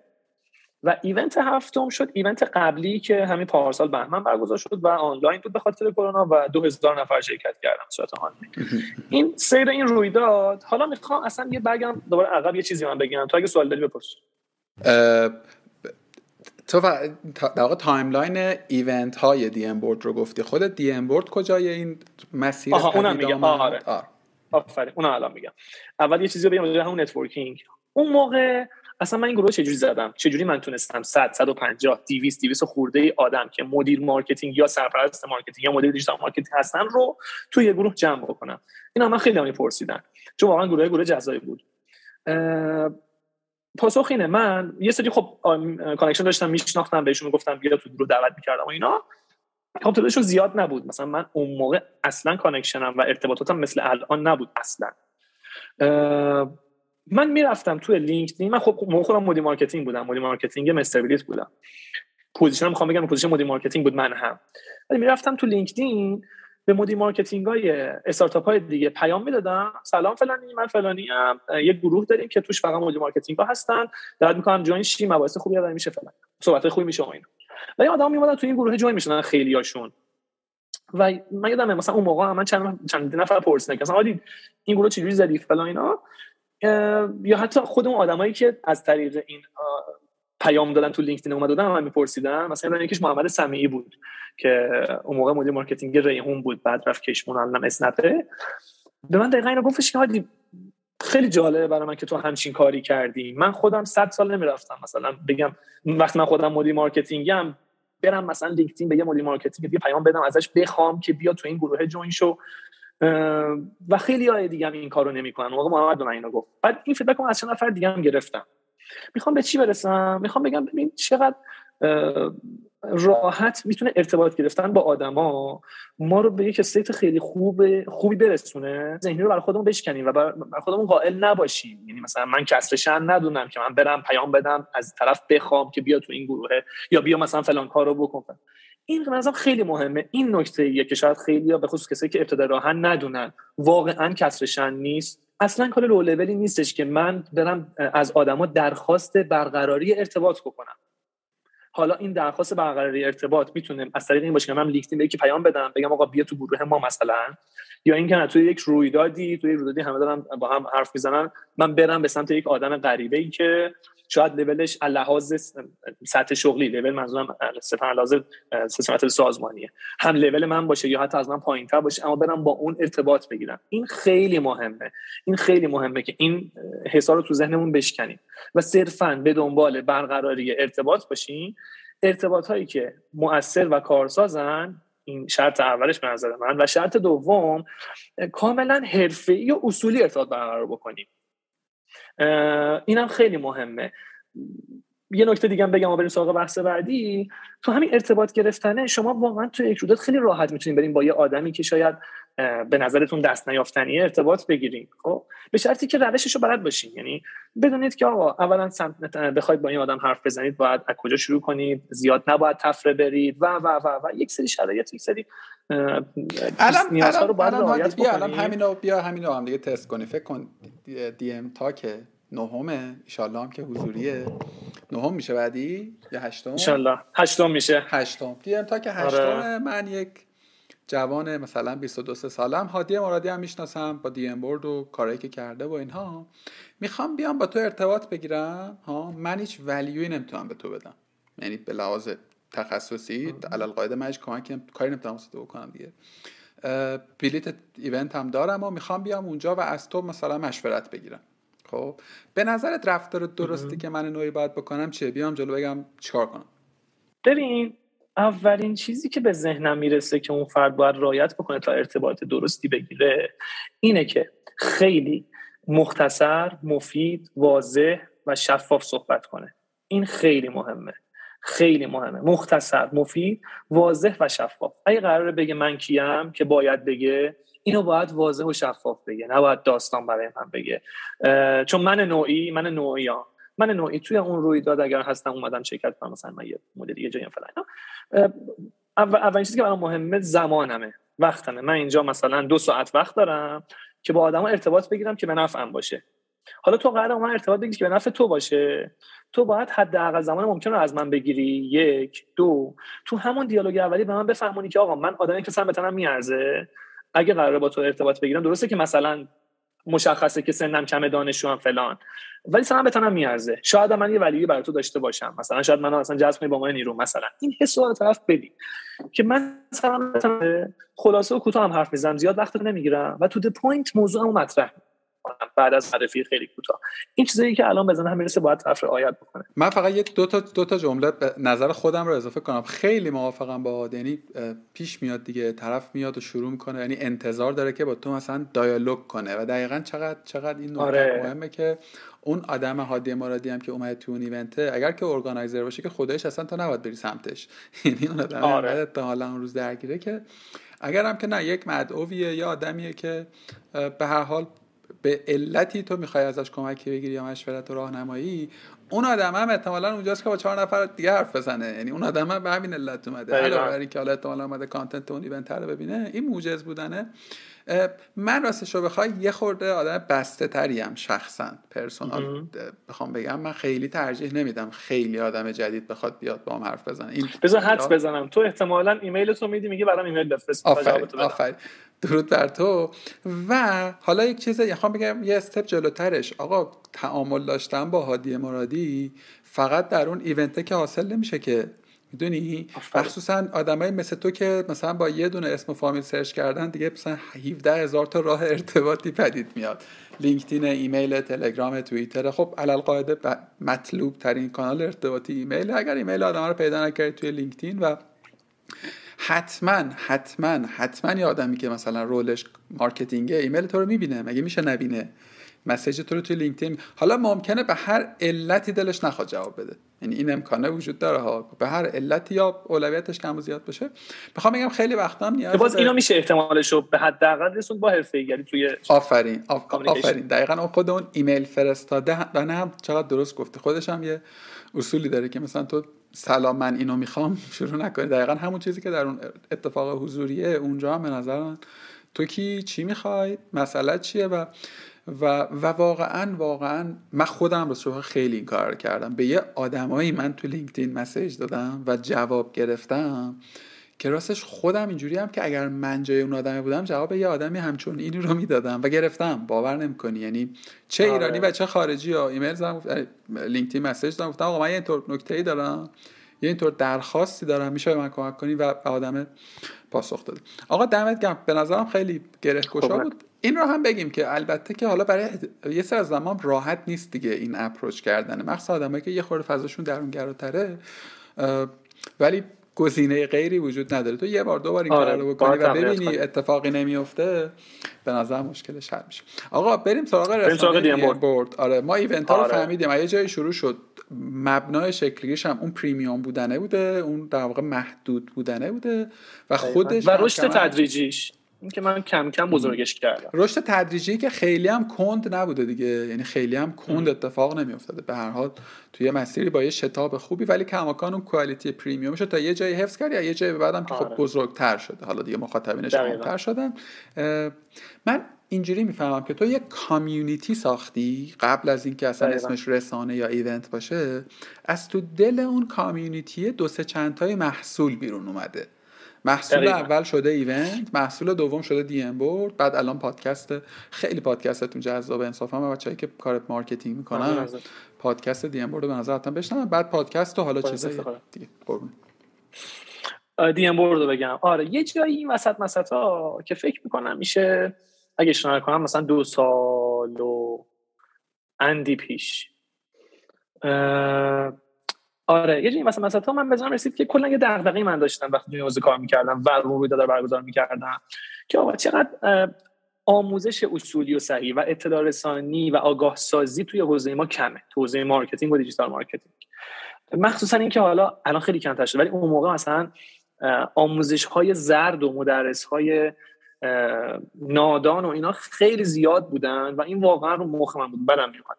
و event هفتم شد event قبلی که همین پارسال بهمن برگزار شد و آنلاین بود به خاطر کرونا و 2000 نفر شرکت کردن صورت این سیر این رویداد حالا می‌خوام اصلا یه برگم دوباره عقب یه چیزی من بگم. تو اگه سوال داری بپرس. تو در واقع timeline event های DM Board رو گفتی. خود DM Board کجای این مسیر آها اونم میگم. آره. آفرین اونم الان میگم. اول یه چیزی رو بگم همون networking اون موقع اصلا من این گروه چجوری زدم؟ چجوری من تونستم 100 150 200 200 خورده ای آدم که مدیر مارکتینگ یا سرپرست مارکتینگ یا مدیر دیجیتال مارکتینگ هستن رو تو یه گروه جمع بکنم. اینا من خیلی هم پرسیدن چون واقعا گروه گروه جذابی بود. پاسخ اینه. من یه سری خب connection داشتم میشناختم بهشون گفتم بیا تو گروه دعوت می‌کردم و اینا. خب تعدادشون زیاد نبود. مثلا من اون موقع اصلا connection م و ارتباطاتم مثل الان نبود اصلا. من می‌رفتم توی LinkedIn. من خب خودم مدیر مارکتینگ بودم. مدیر مارکتینگ مستر بودم. position م می‌خوام بگم position مدیر مارکتینگ بود من هم. ولی می‌رفتم تو LinkedIn. به مدیر مارکتینگ های استارتاپ های دیگه پیام می‌دادم سلام فلانی من فلانی ام. یه گروه داریم که توش فقط مدیر مارکتینگ ها هستن. دعوت می‌کنم join شی مباحث خوبی داریم میشه فلان. صحبت خوبی میشه اینا. ولی آدم میومدن تو این گروه join می‌شدن خیلی هاشون و من یادم مثلا اون موقع من چند چند نفر پرسیدن که مثلا این گروه چجوری زدی فلان اینا؟ یا حتی خود اون آدمایی که از طریق این پیام دادن تو LinkedIn اومد دادن من میپرسیدم. مثلا یکیش محمد سمیعی بود که اون موقع مدیر مارکتینگ ریحون بود بعد رفت کمدمون الان اسنپه به من دقیقا اینو گفتش که هادی خیلی جالبه برای من که تو همچین کاری کردی. من خودم 100 سال نمی‌رفتم مثلا بگم وقتی من خودم مدیر مارکتینگم برم مثلا LinkedIn به یه مدیر مارکتینگ بیا پیام بدم ازش بخوام که بیا تو این گروه join شو. و خیلی های دیگه این کارو نمی‌کنن. موقع محمد به من اینو گفت. بعد این feedback از چند نفر دیگه هم گرفتم. می‌خوام به چی برسم؟ می‌خوام بگم ببین چقدر راحت می‌تونه ارتباط گرفتن با آدما ما رو به یک state خیلی خوب خوبی برسونه. ذهنی رو برای خودمون بشکنیم و برای خودمون قائل نباشیم. یعنی مثلا من کسر شأن ندونم که من برم پیام بدم از طرف بخوام که بیا تو این گروه یا بیا مثلا فلان کارو بکن. این به خیلی مهمه. این نکته ایه که شاید خیلی به خصوص کسایی که ابتدا راهن ندونن. واقعا کسرشن نیست. اصلا کار لو لولی نیستش که من برم از آدما درخواست برقراری ارتباط بکنم. حالا این درخواست برقراری ارتباط می‌تونه از طریق این باشه که من لینکدین یکی پیام بدم بگم آقا بیا تو گروه ما مثلا. یا اینکه توی یک رویدادی توی رویدادی همه دارن با هم حرف می‌زنن من برم به سمت یک آدم غریبه ای که شاید لولش لحاظ سطح شغلی لول منظورم صرفا لحاظ سمت سازمانیه. هم لول من باشه یا حتی از من پایین تر باشه اما برم با اون ارتباط بگیرم. این خیلی مهمه. این خیلی مهمه که این حسار رو تو ذهنمون بشکنیم. و صرفا به دنبال برقراری ارتباط باشیم. ارتباط هایی که مؤثر و کارسازن این شرط اولش به نظر من. و شرط دوم کاملا حرفه‌ای و اصولی ارتباط برقرار بکنیم. اینم خیلی مهمه. یه نکته دیگه بگم و بریم سراغ بحث بعدی. تو همین ارتباط گرفتنه شما واقعا تو یک رویداد خیلی راحت می‌تونید بریم با یه آدمی که شاید به نظرتون دست نیافتنی ارتباط بگیریم. خب؟ به شرطی که روشش رو بلد باشین. یعنی بدونید که آقا اولا بخواید با این آدم حرف بزنید باید از کجا شروع کنید؟ زیاد نباید تفره برید و و و و. یک سری شرایط یک سری الان رو باید رعایت بیا الان همینو بیا همینو هم دیگه تست کنی فکر کن دی ام تا که نهمه. ایشالله هم که حضوریه. نهم میشه بعدی؟ یا هشتم؟ ایشالله. هشتم میشه. هشتم. دی ام تا که آره. هشتم من یک جوان مثلا 22 سالم. هادی مرادی هم می‌شناسم. با دی ام بورد و کارایی که کرده و اینها. می‌خوام بیام با تو ارتباط بگیرم. ها من هیچ ولیوی نمی‌تونم به تو بدم. یعنی به لحاظ تخصصی علل قاعده من کمک کاری نمی‌تونم واسه بکنم دیگه. بلیت ایونت هم دارم و می‌خوام بیام اونجا و از تو مثلا مشورت بگیرم. خب؟ به نظرت رفتار درستی که من نوعی باید بکنم چیه؟ بیام جلو بگم چیکار کنم. ببین اولین چیزی که به ذهنم می‌رسه که اون فرد باید رایت بکنه تا ارتباط درستی بگیره اینه که خیلی مختصر مفید واضح و شفاف صحبت کنه. این خیلی مهمه. خیلی مهمه. مختصر مفید واضح و شفاف. اگه قراره بگه من کیم که باید بگه اینو باید واضح و شفاف بگه. نباید داستان برای من بگه. چون من نوعی من نوعی ها. من نوعی توی اون رویداد اگر هستم اومدم شرکت کنم مثلا من یه مدل دیگه جایی فلان اولین چیزی که برام مهمه زمانمه وقتمه. من اینجا مثلا دو ساعت وقت دارم که با آدم ارتباط بگیرم که به نفعم باشه. حالا تو قرار من ارتباط بگیری که به نفع تو باشه. تو باید حداقل زمان ممکن رو از من بگیری. یک دو. تو همون دیالوگ اولی به من بفهمونی که آقا من آدمی که سرم به تنم می‌ارزه اگه قراره با تو ارتباط بگیرم درسته که مثلا مشخصه که سنم کم دانشجو هم فلان. ولی سرم به تنم می‌ارزه. شاید من یه value ی برای تو داشته باشم. مثلا شاید من اصلا جذب کنی با ما نیرو مثلا. این حس رو طرف بدی. که من مثلا خلاصه و کوتاه هم حرف می‌زنم زیاد وقت نمی‌گیرم. و تو to the point موضوعمو مطرح بعد از معرفی خیلی کوتاه. این چیزایی که الان بزنم می‌رسه باید طرف رعایت بکنه. من فقط یک دو تا دو تا جمله نظر خودم رو اضافه کنم. خیلی موافقم با یعنی پیش میاد دیگه طرف میاد و شروع می‌کنه. یعنی انتظار داره که با تو مثلا دیالوگ کنه. و دقیقا چقدر چقدر این نکته آره. مهمه که اون آدم هادی مرادی هم که اومده تو اون ایونته اگر که ارگانایزر باشه که خودش اصلا تو نباید بری سمتش. یعنی اون آدم آره. حالا اون روز درگیره که اگر هم که نه یک مدعویه یا آدمیه که به هر حال به علتی تو می‌خوای ازش کمکی بگیری یا مشورت و راهنمایی اون آدم هم احتمالا اونجاست که با چهار نفر دیگه حرف بزنه. یعنی اون آدم هم به همین علت اومده. علاوه بر اینکه حالا احتمالا اومده کانتنت اون ایونت رو ببینه این موجز بودنه. من راستش رو بخوای یه خورده آدم بسته تری هم شخصا پرسونال بخوام بگم من خیلی ترجیح نمیدم خیلی آدم جدید بخواد بیاد با هم حرف بزنه. این بذار حدس بزنم. تو احتمالا ایمیل تو میدی میگه برام ایمیل بفرست. آفرین. درود بر تو. و حالا یک چیز می‌خوام بگم یه step جلوترش. آقا تعامل داشتن با هادی مرادی فقط در اون event ه که حاصل نمیشه که. می‌دونی؟ مخصوصا آدمایی مثل تو که مثلا با یه دونه اسم و فامیل سرچ کردن دیگه مثلا 17 هزار تا راه ارتباطی پدید میاد. LinkedIn ایمیل تلگرام توییتر. خب علی‌القاعده مطلوب ترین کانال ارتباطی ایمیل. اگر ایمیل آدم رو پیدا نکردی توی LinkedIn و حتما حتما حتما یه آدمی که مثلا role ش مارکتینگه ایمیل تو رو می‌بینه مگه میشه نبینه؟ message تو رو توی LinkedIn حالا ممکنه به هر علتی دلش نخواد جواب بده. یعنی این امکانه وجود داره ها. به هر علتی یا اولویتش کم و زیاد باشه. می‌خوام بگم خیلی وقتا هم نیاز باز اینا میشه احتمالش رو به حداقل رسون با حرفه‌ایگری توی آفرین آفرین. دقیقاً اون خود اون ایمیل فرستاده هم چقدر درست گفته. خودش هم یه اصولی داره که مثلا تو سلام من اینو می‌خوام. شروع نکنی. دقیقا همون چیزی که در اون اتفاق حضوریه اونجا هم به نظر من تو کی؟ چی می‌خوای؟ مسئله چیه؟ و و و واقعا واقعا من خودم رو خیلی این کار کردم. به یه آدمایی من تو لینکدین مسیج دادم و جواب گرفتم. که راستش خودم اینجوری هم که اگر من جای اون آدمی بودم جواب یه آدمی همچون اینی رو می‌دادم و گرفتم. باور نمی‌کنی. یعنی چه آره. ایرانی و چه خارجی ها. ایمیل زدم لینکدین مسیج دادم. گفتم آقا من یه اینطور نکته ای دارم. یه اینطور درخواستی دارم. میشه به من کمک کنی؟ و آدم پاسخ داده. آقا دمت گرم. به نظرم خیلی گره گشا بود. این رو هم بگیم که البته که حالا برای یه سر از زمان راحت نیست دیگه این اپروچ کردن. مخصوصا آدمایی که یه خورده فضاشون درونگراتره. ولی گزینه غیری وجود نداره. تو یه بار دو بار این آره. کار رو بکنی و ببینی اتفاقی نمیفته به نظر مشکلش حل میشه. آقا بریم سراغ رسانه بورد. آره ما ایونت ها رو آره. فهمیدیم. یه جایی شروع شد مبنای شکلیش هم اون پریمیوم بودنه بوده اون در واقع محدود بودنه بوده و خودش و رشد تدریجیش. که من کم کم بزرگش کردم. رشد تدریجی که خیلی هم کند نبوده دیگه. یعنی خیلی هم کند اتفاق نمیافتاده. به هر حال توی مسیری با یه شتاب خوبی ولی کماکان اون quality premium شد تا یه جایی حفظ کردی یا یه جایی بعدم که خب آره. بزرگتر شده. حالا دیگه مخاطبینش کمتر شدن. من اینجوری می‌فهمم که تو یه community ساختی قبل از اینکه اصلا اسمش رسانه یا event باشه از تو دل اون community دو سه چند تای محصول بیرون اومده. محصول اول شده event محصول دوم شده دی ام بورد. بعد الان پادکست خیلی پادکستتون جذاب انصافا و بچه‌ای که کار marketing می‌کنن پادکست دی ام بورد به نظر حتما بعد پادکست و حالا چیزای دیگه. قربون. دی ام بورد رو بگم. آره یه جایی این وسط مسطا که فکر می‌کنم میشه اگه اشتباه کنم مثلا دو سال و اندی پیش. آره یه جایی مثلا مثلا من بزنم رسید که کلا یه دغدغه من داشتم وقتی توی حوزه کار می‌کردم و رویداد برگزار می‌کردم که آقا چقدر آموزش اصولی و صحیح و اطلاع رسانی و آگاه سازی توی حوزه ما کمه تو حوزه marketing و digital marketing. مخصوصا اینکه حالا الان خیلی کمتر شده ولی اون موقع مثلا آموزش های زرد و مدرس های نادان و اینا خیلی زیاد بودن و این واقعا رو مخ من بود بدم میومد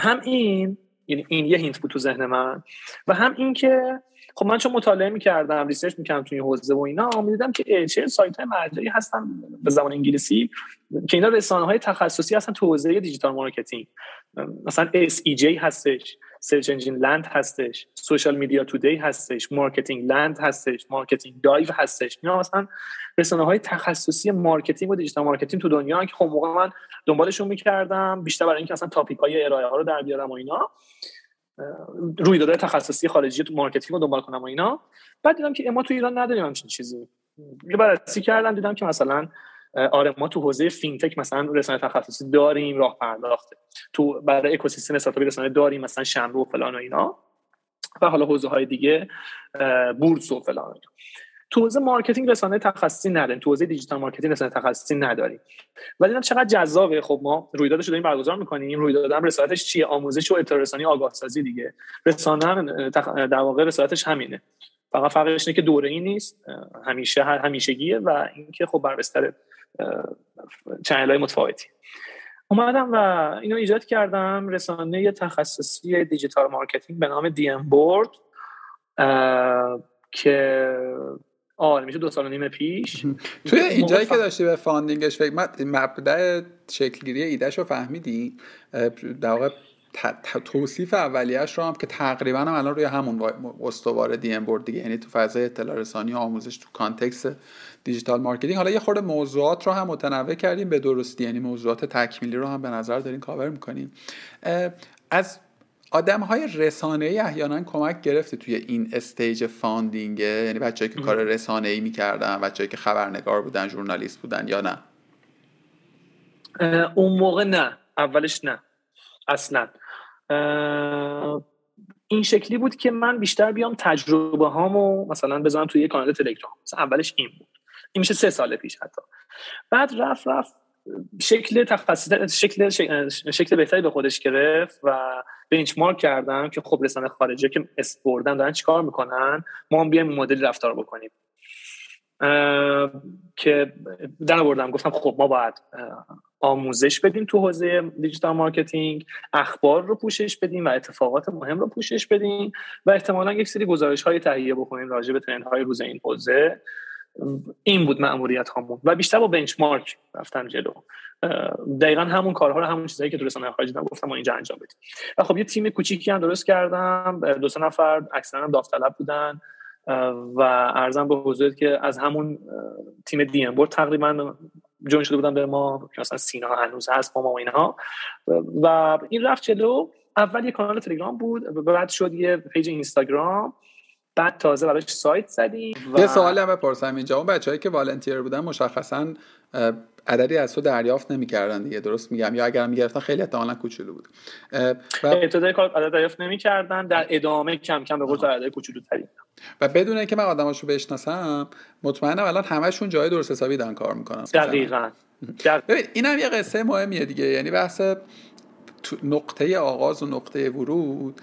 هم این یعنی این یه hint بود تو ذهن من. و هم این که خب من چون مطالعه می‌کردم research می‌کردم توی حوزه و اینا می‌دیدم که چه سایت های مرجعی هستن به زبان انگلیسی که اینا رسانه های تخصصی هستن تو حوزه digital marketing. مثلا SEJ هستش Search Engine Land هستش Social Media Today هستش Marketing Land هستش Marketing Dive هستش. اینا مثلا رسانه های تخصصی marketing و digital marketing تو دنیا که خب موقع من دنبالشون می‌کردم بیشتر برای اینکه اصلا topic های ارائه ها رو در بیارم و اینا رویدادهای تخصصی خارجی تو marketing رو دنبال کنم و اینا. بعد دیدم که ما تو ایران نداریم همچین چیزی. یه بررسی کردم دیدم که مثلا آره ما تو حوزه fintech مثلا رسانه تخصصی داریم راه پرداخته. تو برای اکوسیستم استارتاپی رسانه داریم مثلا شنبه و فلان و اینا. و حالا حوزه های دیگه بورس و فلان اینا. تو حوزه marketing رسانه تخصصی نداریم. تو حوزه digital marketing رسانه تخصصی نداریم. ولی دیدم چقدر جذابه. خب ما رویدادش رو داریم برگزار می‌کنیم. رویدادم رسالتش چیه؟ آموزش و اطلاع رسانی آگاه سازی دیگه. رسانه در واقع رسالتش همینه. فقط فرقش اینه که دوره ای نیست. همیشه همیشگیه و اینکه خب بر بستر channel های متفاوتی. اومدم و اینو ایجاد کردم رسانه تخصصی digital marketing به نام DMboard که آره میشه دو سال و نیم پیش. توی اینجایی که داشتی به founding ش فکر مبدأ شکلگیری ایدهش رو فهمیدی در واقع توصیف اولیش رو هم که تقریبا هم الان روی همون استوار DMboard دیگه یعنی تو فضای اطلاع رسانی و آموزش تو context digital marketing. حالا یه خورده موضوعات رو هم متنوع کردیم به درستی یعنی موضوعات تکمیلی رو هم به نظر دارین کاور می‌کنیم. از آدم های رسانه ای احیانا کمک گرفته توی این stage founding یعنی بچه‌ای که کار رسانه ای می‌کردن بچه‌ای که خبرنگار بودن journalist بودن یا نه؟ اون موقع نه. اولش نه. اصلا. این شکلی بود که من بیشتر بیام تجربه هامو مثلا بذارم توی یه کانال تلگرام. مثلا اولش این بود. این میشه سه سال پیش حتی. بعد رفت رفت. شکل تخصصی شکل شکل بهتری به خودش گرفت و بنچمارک کردم که خب رسانه خارجی که اس بردن دارن چیکار می‌کنن؟ ما هم بیایم مدل رفتار بکنیم. که در بردم گفتم خب ما باید آموزش بدیم تو حوزه digital marketing اخبار رو پوشش بدیم و اتفاقات مهم رو پوشش بدیم و احتمالا یک سری گزارش های تهیه بکنیم راجع به trend های روز این حوزه. این بود مأموریت هامون. و بیشتر با benchmark رفتن جلو. دقیقا همون کارها رو همون چیزایی که تو رسانه خارجی گفتم ما اینجا انجام بدیم. و خب یه تیم کوچیکی هم درست کردم. دو سه نفر اکثرا هم داوطلب بودن. و عرضم به حضورت که از همون تیم DM تقریبا join شده بودن به ما. که مثلا سینا هنوز هست ما و اینها. و این رفت جلو. اول یه کانال تلگرام بود. بعد شد یه page اینستاگرام. بعد تازه براش سایت زدیم و... یه سوالی هم بپرسم اینجا. اون بچه‌ای که volunteer بودن مشخصا عددی از تو دریافت نمی‌کردن دیگه درست میگم؟ یا اگر می‌گرفتن خیلی احتمالا کوچولو بود. و ابتدای کار عدد دریافت نمی‌کردن در ادامه کم کم به قول عدد کوچولو تری و بدون اینکه من آدماشو بشناسم مطمئنم الان همشون جای درست حسابی دارن کار می‌کنن. دقیقاً. ببین اینم یه قصه مهمیه دیگه. یعنی بحث نقطه آغاز و نقطه ورود.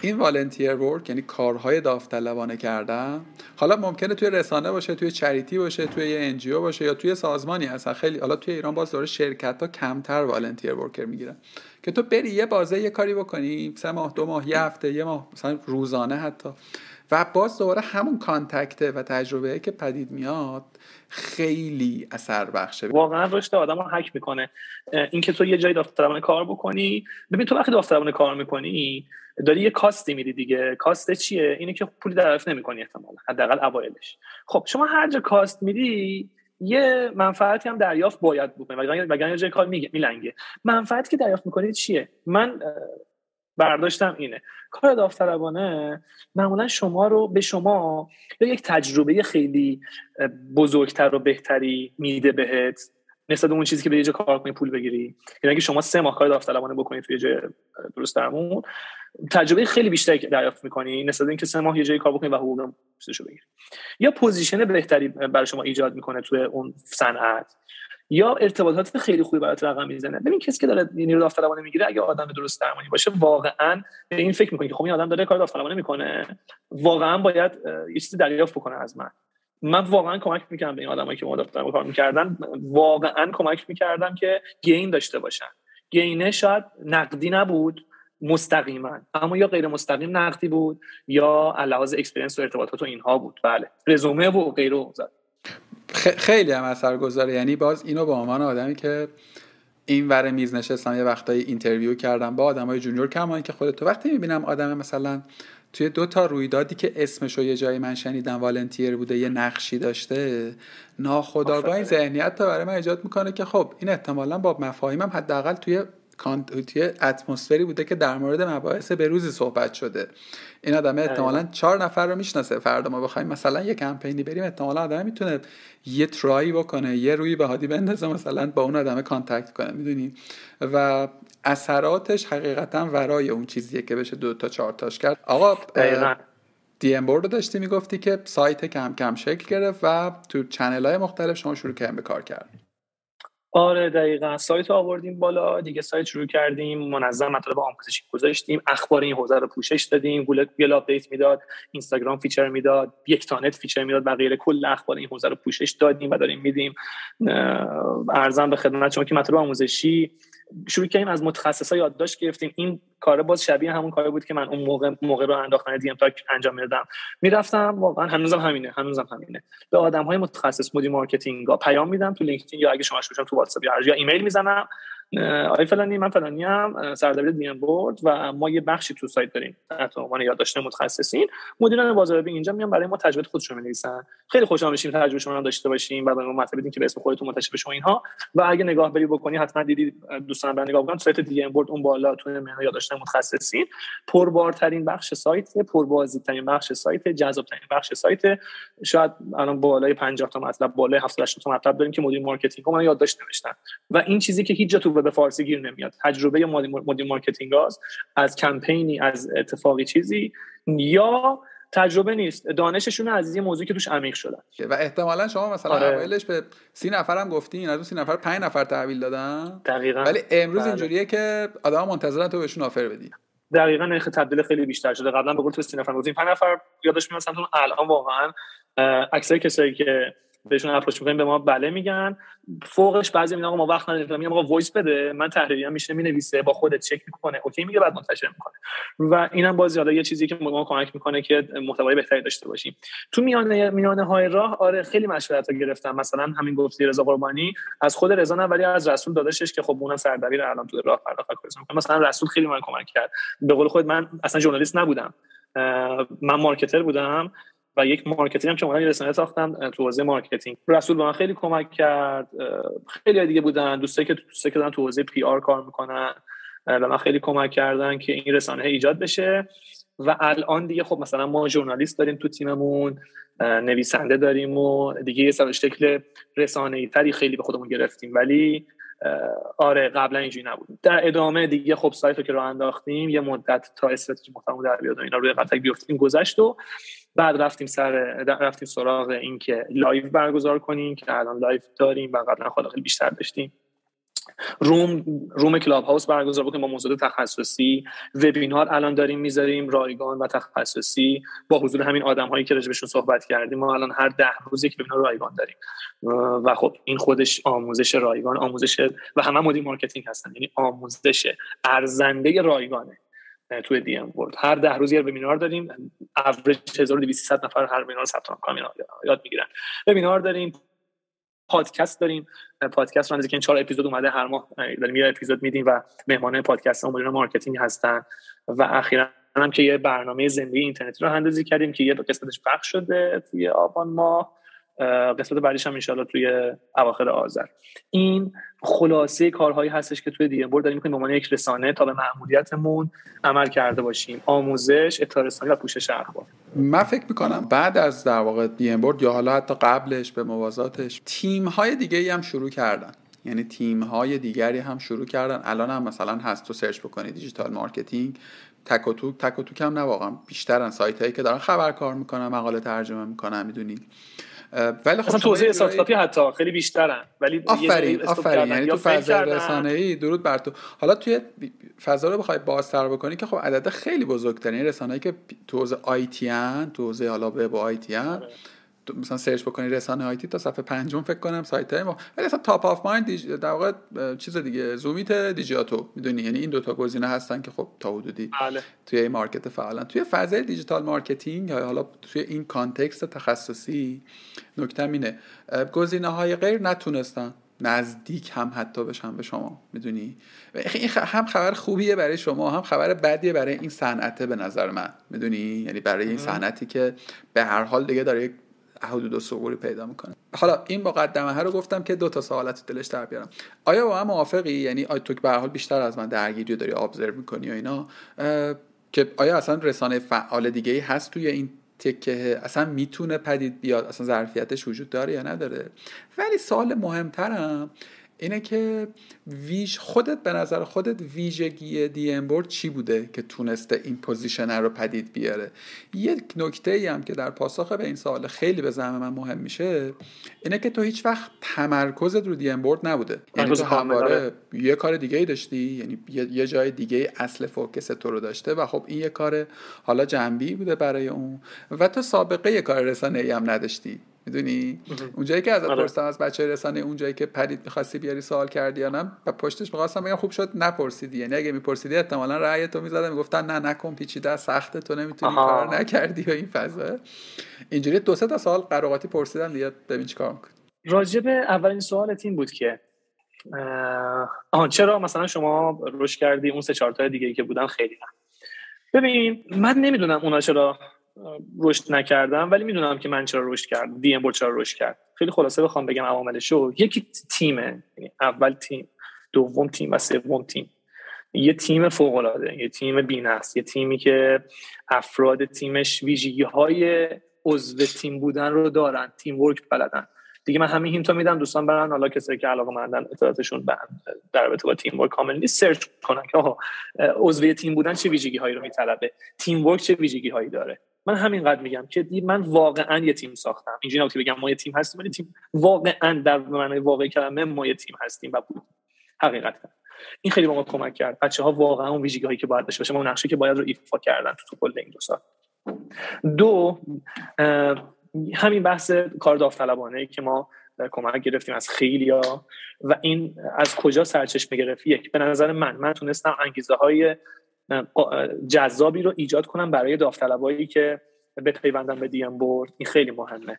این volunteer work یعنی کارهای داوطلبانه کردن حالا ممکنه توی رسانه باشه توی charity باشه توی یه NGO باشه یا توی سازمانی اصلا. خیلی حالا توی ایران باز داره شرکت ها کمتر volunteer worker می‌گیرن. که تو بری یه بازه یه کاری بکنی سه ماه دو ماه یه هفته یه ماه مثلا روزانه حتی. و باز دوباره همون کانتکته و تجربه که پدید میاد خیلی اثر بخشه. واقعا رشد آدم رو حک می‌کنه. اینکه تو یه جای داوطلبانه کار بکنی ببین تو وقتی داوطلبانه کار می‌کنی داری یه کاستی میدی دیگه. کاست چیه؟ اینه که پولی دریافت نمی‌کنی احتمالا حداقل اوایلش. خب شما هر جا کاست میدی یه منفعتی هم دریافت باید بکنی. وگرنه جای کار میلنگه. منفعتی که دریافت می‌کنی چیه؟ من برداشتم اینه. کار داوطلبانه معمولا شما رو به شما یا یک تجربه خیلی بزرگتر و بهتری میده بهت نسبت اون چیزی که به یه جا کار کنی پول بگیری. یعنی اگه شما سه ماه کار داوطلبانه بکنید توی جای درست درمون تجربه خیلی بیشتری دریافت می‌کنی نسبت اینکه سه ماه یه جایی کار بکنی و حقوق چیزشو بگیری. یا پوزیشن بهتری برای شما ایجاد می‌کنه توی اون صنعت. یا ارتباطات خیلی خوبی برات رقم می‌زنه. ببین کسی که داره نیرو داوطلبانه می‌گیره اگه آدم درست درمانی باشه واقعا به این فکر می‌کنه که خب این آدم داره کار داوطلبانه می‌کنه. واقعا باید یه چیزی دریافت بکنه از من. من واقعا کمک می‌کردم به این آدمایی که داوطلبانه کار می‌کردن. واقعا کمک می‌کردم که gain داشته باشن. gain ه شاید نقدی نبود مستقیما. اما یا غیر مستقیم نقدی بود یا علاوه experience و ارتباطات و اینها بود. بله. رزومه و غیره خیلی هم اثر گذاره. یعنی باز اینو به عنوان آدمی که این ور میز نشستم یه وقتایی interview کردم با آدمای junior کما که خودت تو وقتی می‌بینم آدم مثلا توی دو تا رویدادی که اسمش رو یه جایی من شنیدم volunteer بوده یه نقشی داشته ناخودآگاه این ذهنیت تا برای من ایجاد می‌کنه که خب این احتمالا با مفاهیمم حداقل توی توی اتمسفری بوده که در مورد مباحث بروزی صحبت شده. این آدم احتمالا چهار نفر رو می‌شناسه. فردا ما بخوایم مثلا یه کمپینی بریم احتمالا آدم می‌تونه یه try ی بکنه یه روی به هادی بندازه مثلا با اون آدم contact کنه. می‌دونی؟ و اثراتش حقیقتا ورای اون چیزیه که بشه دو تا چهار تاش کرد. آقا DMboard داشتی می‌گفتی که سایت کم کم شکل گرفت و تو channel های مختلف شما شروع کردیم به کار کرد آره دقیقا. سایت آوردیم بالا دیگه سایت شروع کردیم منظم مطالب آموزشی گذاشتیم اخبار این حوزه رو پوشش دادیم Google update می‌داد اینستاگرام feature می‌داد یک تانت feature می‌داد و غیره کل اخبار این حوزه رو پوشش دادیم و داریم میدیم. عرضم به خدمت شما که مطالب آموزشی شروع کردیم از متخصصا یادداشت گرفتیم. این کار باز شبیه همون کاری بود که من اون موقع موقع راه انداختن دی ام تاک انجام می‌دادم. می‌رفتم واقعا هنوزم همینه هنوزم همینه. به آدم های متخصص مدیر marketing ها پیام میدم تو لینکدین یا اگه شما شما تو واتساپ یا ایمیل می‌زنم. آقای فلانی من فلانی هم سردبیر دی ام بورد و ما یه بخشی تو سایت داریم. تحت عنوان یادداشت متخصصین. مدیران بازاریابی اینجا میان برای ما تجربه خودشون می‌نویسن. خیلی خوشحال میشیم تجربه شما رو داشته باشیم برای ما مطلب بدین که به اسم خودتون منتشر بشه اینها. و اگه نگاه بری بکنی حتما دیدی دوستان برای نگاه بکنن سایت دی ام بورد اون بالا تو منو یادداشت متخصصین. پربارترین بخش سایت پربازدیدترین بخش سایت جذابترین بخش سایت. شاید الان بالای 50 تا مطلب بالای 70 80 تا مطلب داریم که مدیر marketing ما یادداشت نوشتن. و این چیزی که هیچ جا تو به فارسی گیر نمیاد. تجربه مدیر marketing از کمپینی از اتفاقی چیزی یا تجربه نیست. دانششون از یه موضوعی که توش عمیق شدن. و احتمالا شما مثلا آره. اولش به سی نفر هم گفتین از اون سی نفر پنج نفر تحویل دادن. دقیقا. ولی امروز بله. اینجوریه که آدم منتظرن تو بهشون offer بدی. دقیقا نرخ تبدیل خیلی بیشتر شده. قبلا به قول تو سی نفر گفتیم پنج نفر یادش میاد الان واقعا اکثر کسایی که بهشون approach می‌کنیم به ما بله میگن. فوقش بعضی میگن ما وقت نداریم. میگم آقا voice بده. من تحریریه‌م میشه می‌نویسه با خودت چک می‌کنه. OK میگه بعد منتشر می‌کنه. و اینم باز حالا یه چیزی که ما کمک می‌کنه که محتوای بهتری داشته باشیم. تو میانه میانه های راه آره خیلی مشورت گرفتم. مثلا همین گفتی رضا قربانی. از خود رضا نه ولی از رسول داداشش که خب اونم سردبیر الان تو راه پرداخت مثلا رسول خیلی من کمک کرد. به قول خود من اصلا ژورنالیست نبودم. من marketer بودم. و یک marketing هم اومدم رسانه ساختم تو حوزه marketing. رسول به من خیلی کمک کرد خیلی دیگه بودن. دوستایی که دوستایی که دارن تو حوزه PR کار می‌کنن به من خیلی کمک کردن که این رسانه ایجاد بشه. و الان دیگه خب مثلا ما ژورنالیست داریم تو تیممون نویسنده داریم و دیگه یه شکل رسانه ای تری خیلی به خودمون گرفتیم. ولی آره قبلا اینجوری نبود. در ادامه دیگه خب سایت رو که راه انداختیم یه مدت تا استراتژی محتوا در بیاد و اینا روی غلتک بیفتیم گذشت و بعد رفتیم سر رفتیم سراغ اینکه live برگزار کنیم که الان live داریم و قبلا خیلی بیشتر داشتیم. room room کلاب هاوس برگزار بکنیم با موضوع تخصصی وبینار الان داریم می‌ذاریم رایگان و تخصصی. با حضور همین آدم هایی که راجبشون صحبت کردیم ما الان هر ده روز یک وبینار رایگان داریم. و خب این خودش آموزش رایگان آموزش و همه مدیر marketing هستن. یعنی آموزش ارزنده رایگانه توی دی ام بورد هر ده روز یه وبینار داریم. اوریج 1200 نفر هر وبینار ثبت نام یاد می‌گیرن. وبینار داریم. پادکست داریم. پادکست رو که چهار اپیزود اومده هر ماه داریم یه اپیزود میدیم و مهمان پادکست مدیر marketing هستن و اخیرا هم که یه برنامه زندگی اینترنتی راه اندازی کردیم که یه قسمتش پخش شده توی آبان ماه. قسمت بعدیش هم انشالله توی اواخر آذر. این خلاصه کارهایی هستش که توی دی ام داریم می‌کنیم. به عنوان یک رسانه تا به مأموریتمون عمل کرده باشیم. آموزش اطلاع رسانی و پوشش اخبار. من فکر می‌کنم بعد از در واقع دی ام یا حالا حتی قبلش به موازاتش تیم های دیگه هم شروع کردن. یعنی تیم های دیگری هم شروع کردن. الان هم مثلا هست تو search بکنید digital marketing. تک و توک تک و توک هم نه واقعا بیشترن سایت هایی که دارن خبر کار می‌کنن مقاله ترجمه می‌کنن می‌دونید ولی خب توضیح استارتاپی حتی خیلی بیشترن ولی آفرین آفرین. یعنی تو فضای رسانه ای درود بر تو. حالا توی فضا رو بخوای بازتر بکنی که خب عدد خیلی بزرگترین رسانه‌ای که تو حوزه IT ان تو حوزه حالا وب IT ان مثلا search بکنی رسانه IT تا صفحه پنجم فکر کنم سایت های ما. ولی اصلا top of mind در واقع چیز دیگه زومیت دیجیاتو می‌دونی؟ یعنی این دوتا گزینه هستن که خب تا حدودی بله. توی این market فعلا. توی فضای digital marketing یا حالا توی این context تخصصی نکته اینه. گزینه های غیر نتونستن. نزدیک هم حتی بشن به شما می‌دونی؟ این هم خبر خوبیه برای شما هم خبر بدیه برای این صنعته به نظر من می‌دونی؟ یعنی برای این صنعتی که به هر حال دیگه داره حدود و سقوری پیدا می‌کنه. حالا این مقدمه رو گفتم که دو تا سوالات دلش در بیارم. آیا با من موافقی؟ یعنی آیا تو به حال بیشتر از من درگیری داری ابزرو می‌کنی و اینا؟ که آیا اصلا رسانه فعال دیگه ای هست توی این تکه؟ اصلا می‌تونه پدید بیاد؟ اصلا ظرفیتش وجود داره یا نداره؟ ولی سوال مهمترم اینه که ویژ خودت به نظر خودت ویژگی دی ام بورد چی بوده که تونسته این position رو پدید بیاره؟ یک نکته ای هم که در پاسخ به این سوال خیلی به زعم من مهم میشه اینه که تو هیچ وقت تمرکزت رو دی ام بورد نبوده. یعنی تو همواره یه کار دیگه ای داشتی یعنی یه جای دیگه اصل focus تو رو داشته و خب این یه کار حالا جنبی بوده برای اون و تو سابقه یه کار رسانه ای هم نداشتی. می‌دونی؟ اونجایی که ازت آره. پرسیدم از بچه رسانه اونجایی که پرید می‌خواستی بیاری سوال کردی یا نه و پشتش می‌خواستم بگم خوب شد نپرسیدی. یعنی اگه میپرسیدی احتمالا رأی تو می‌زدن می‌گفتن نه نکن پیچیده سخت تو نمی‌تونی کار نکردی و این فضا. اینجوری دو سه تا سوال قراقاتی پرسیدم دیگه ببین چیکار می‌کنی. راجب اولین سوال این بود که آها چرا مثلا شما روش کردی؟ اون سه چهار تا دیگه ای که بودن خیلی هم. ببین من نمی‌دونم اونا چرا رشد نکردم ولی می‌دونم که من چرا رشد کردم. دی ام چرا رشد کرد. خیلی خلاصه بخوام بگم عواملشو یکی تیمه. یعنی اول تیم دوم تیم و سوم تیم. یه تیم فوق العاده یه تیم بی‌نقص یه تیمی که افراد تیمش ویژگی های عضو تیم بودن رو دارن. تیم ورک بلدن. دیگه من همین هینتو میدم. دوستان برن. حالا کسایی که علاقه مندن اطلاعاتشون در رابطه با تیم ورک کامل نیست. سرچ کنن که آها عضو تیم بودن چه ویژگی هایی رو میطلبه؟ تیم ورک چه ویژگی هایی داره؟ من همینقدر میگم که من واقعا یه تیم ساختم. اینجوری که بگم ما یه تیم هستیم ولی تیم واقعا در معنای واقعی کلمه ما یه تیم هستیم و بود. حقیقتا. این خیلی به ما کمک کرد. بچه ها واقعا اون ویژگی هایی که باید داشته باشه اون نقشه که باید رو ایفا کردن تو, کل این دو سال. دو همین بحث کار داوطلبانه که ما کمک گرفتیم از خیلی ها و این از کجا سرچشمه گرفت؟ یک به نظر من من تونستم انگیزه های جذابی رو ایجاد کنم برای داوطلبایی که به دی ام بورد این خیلی مهمه.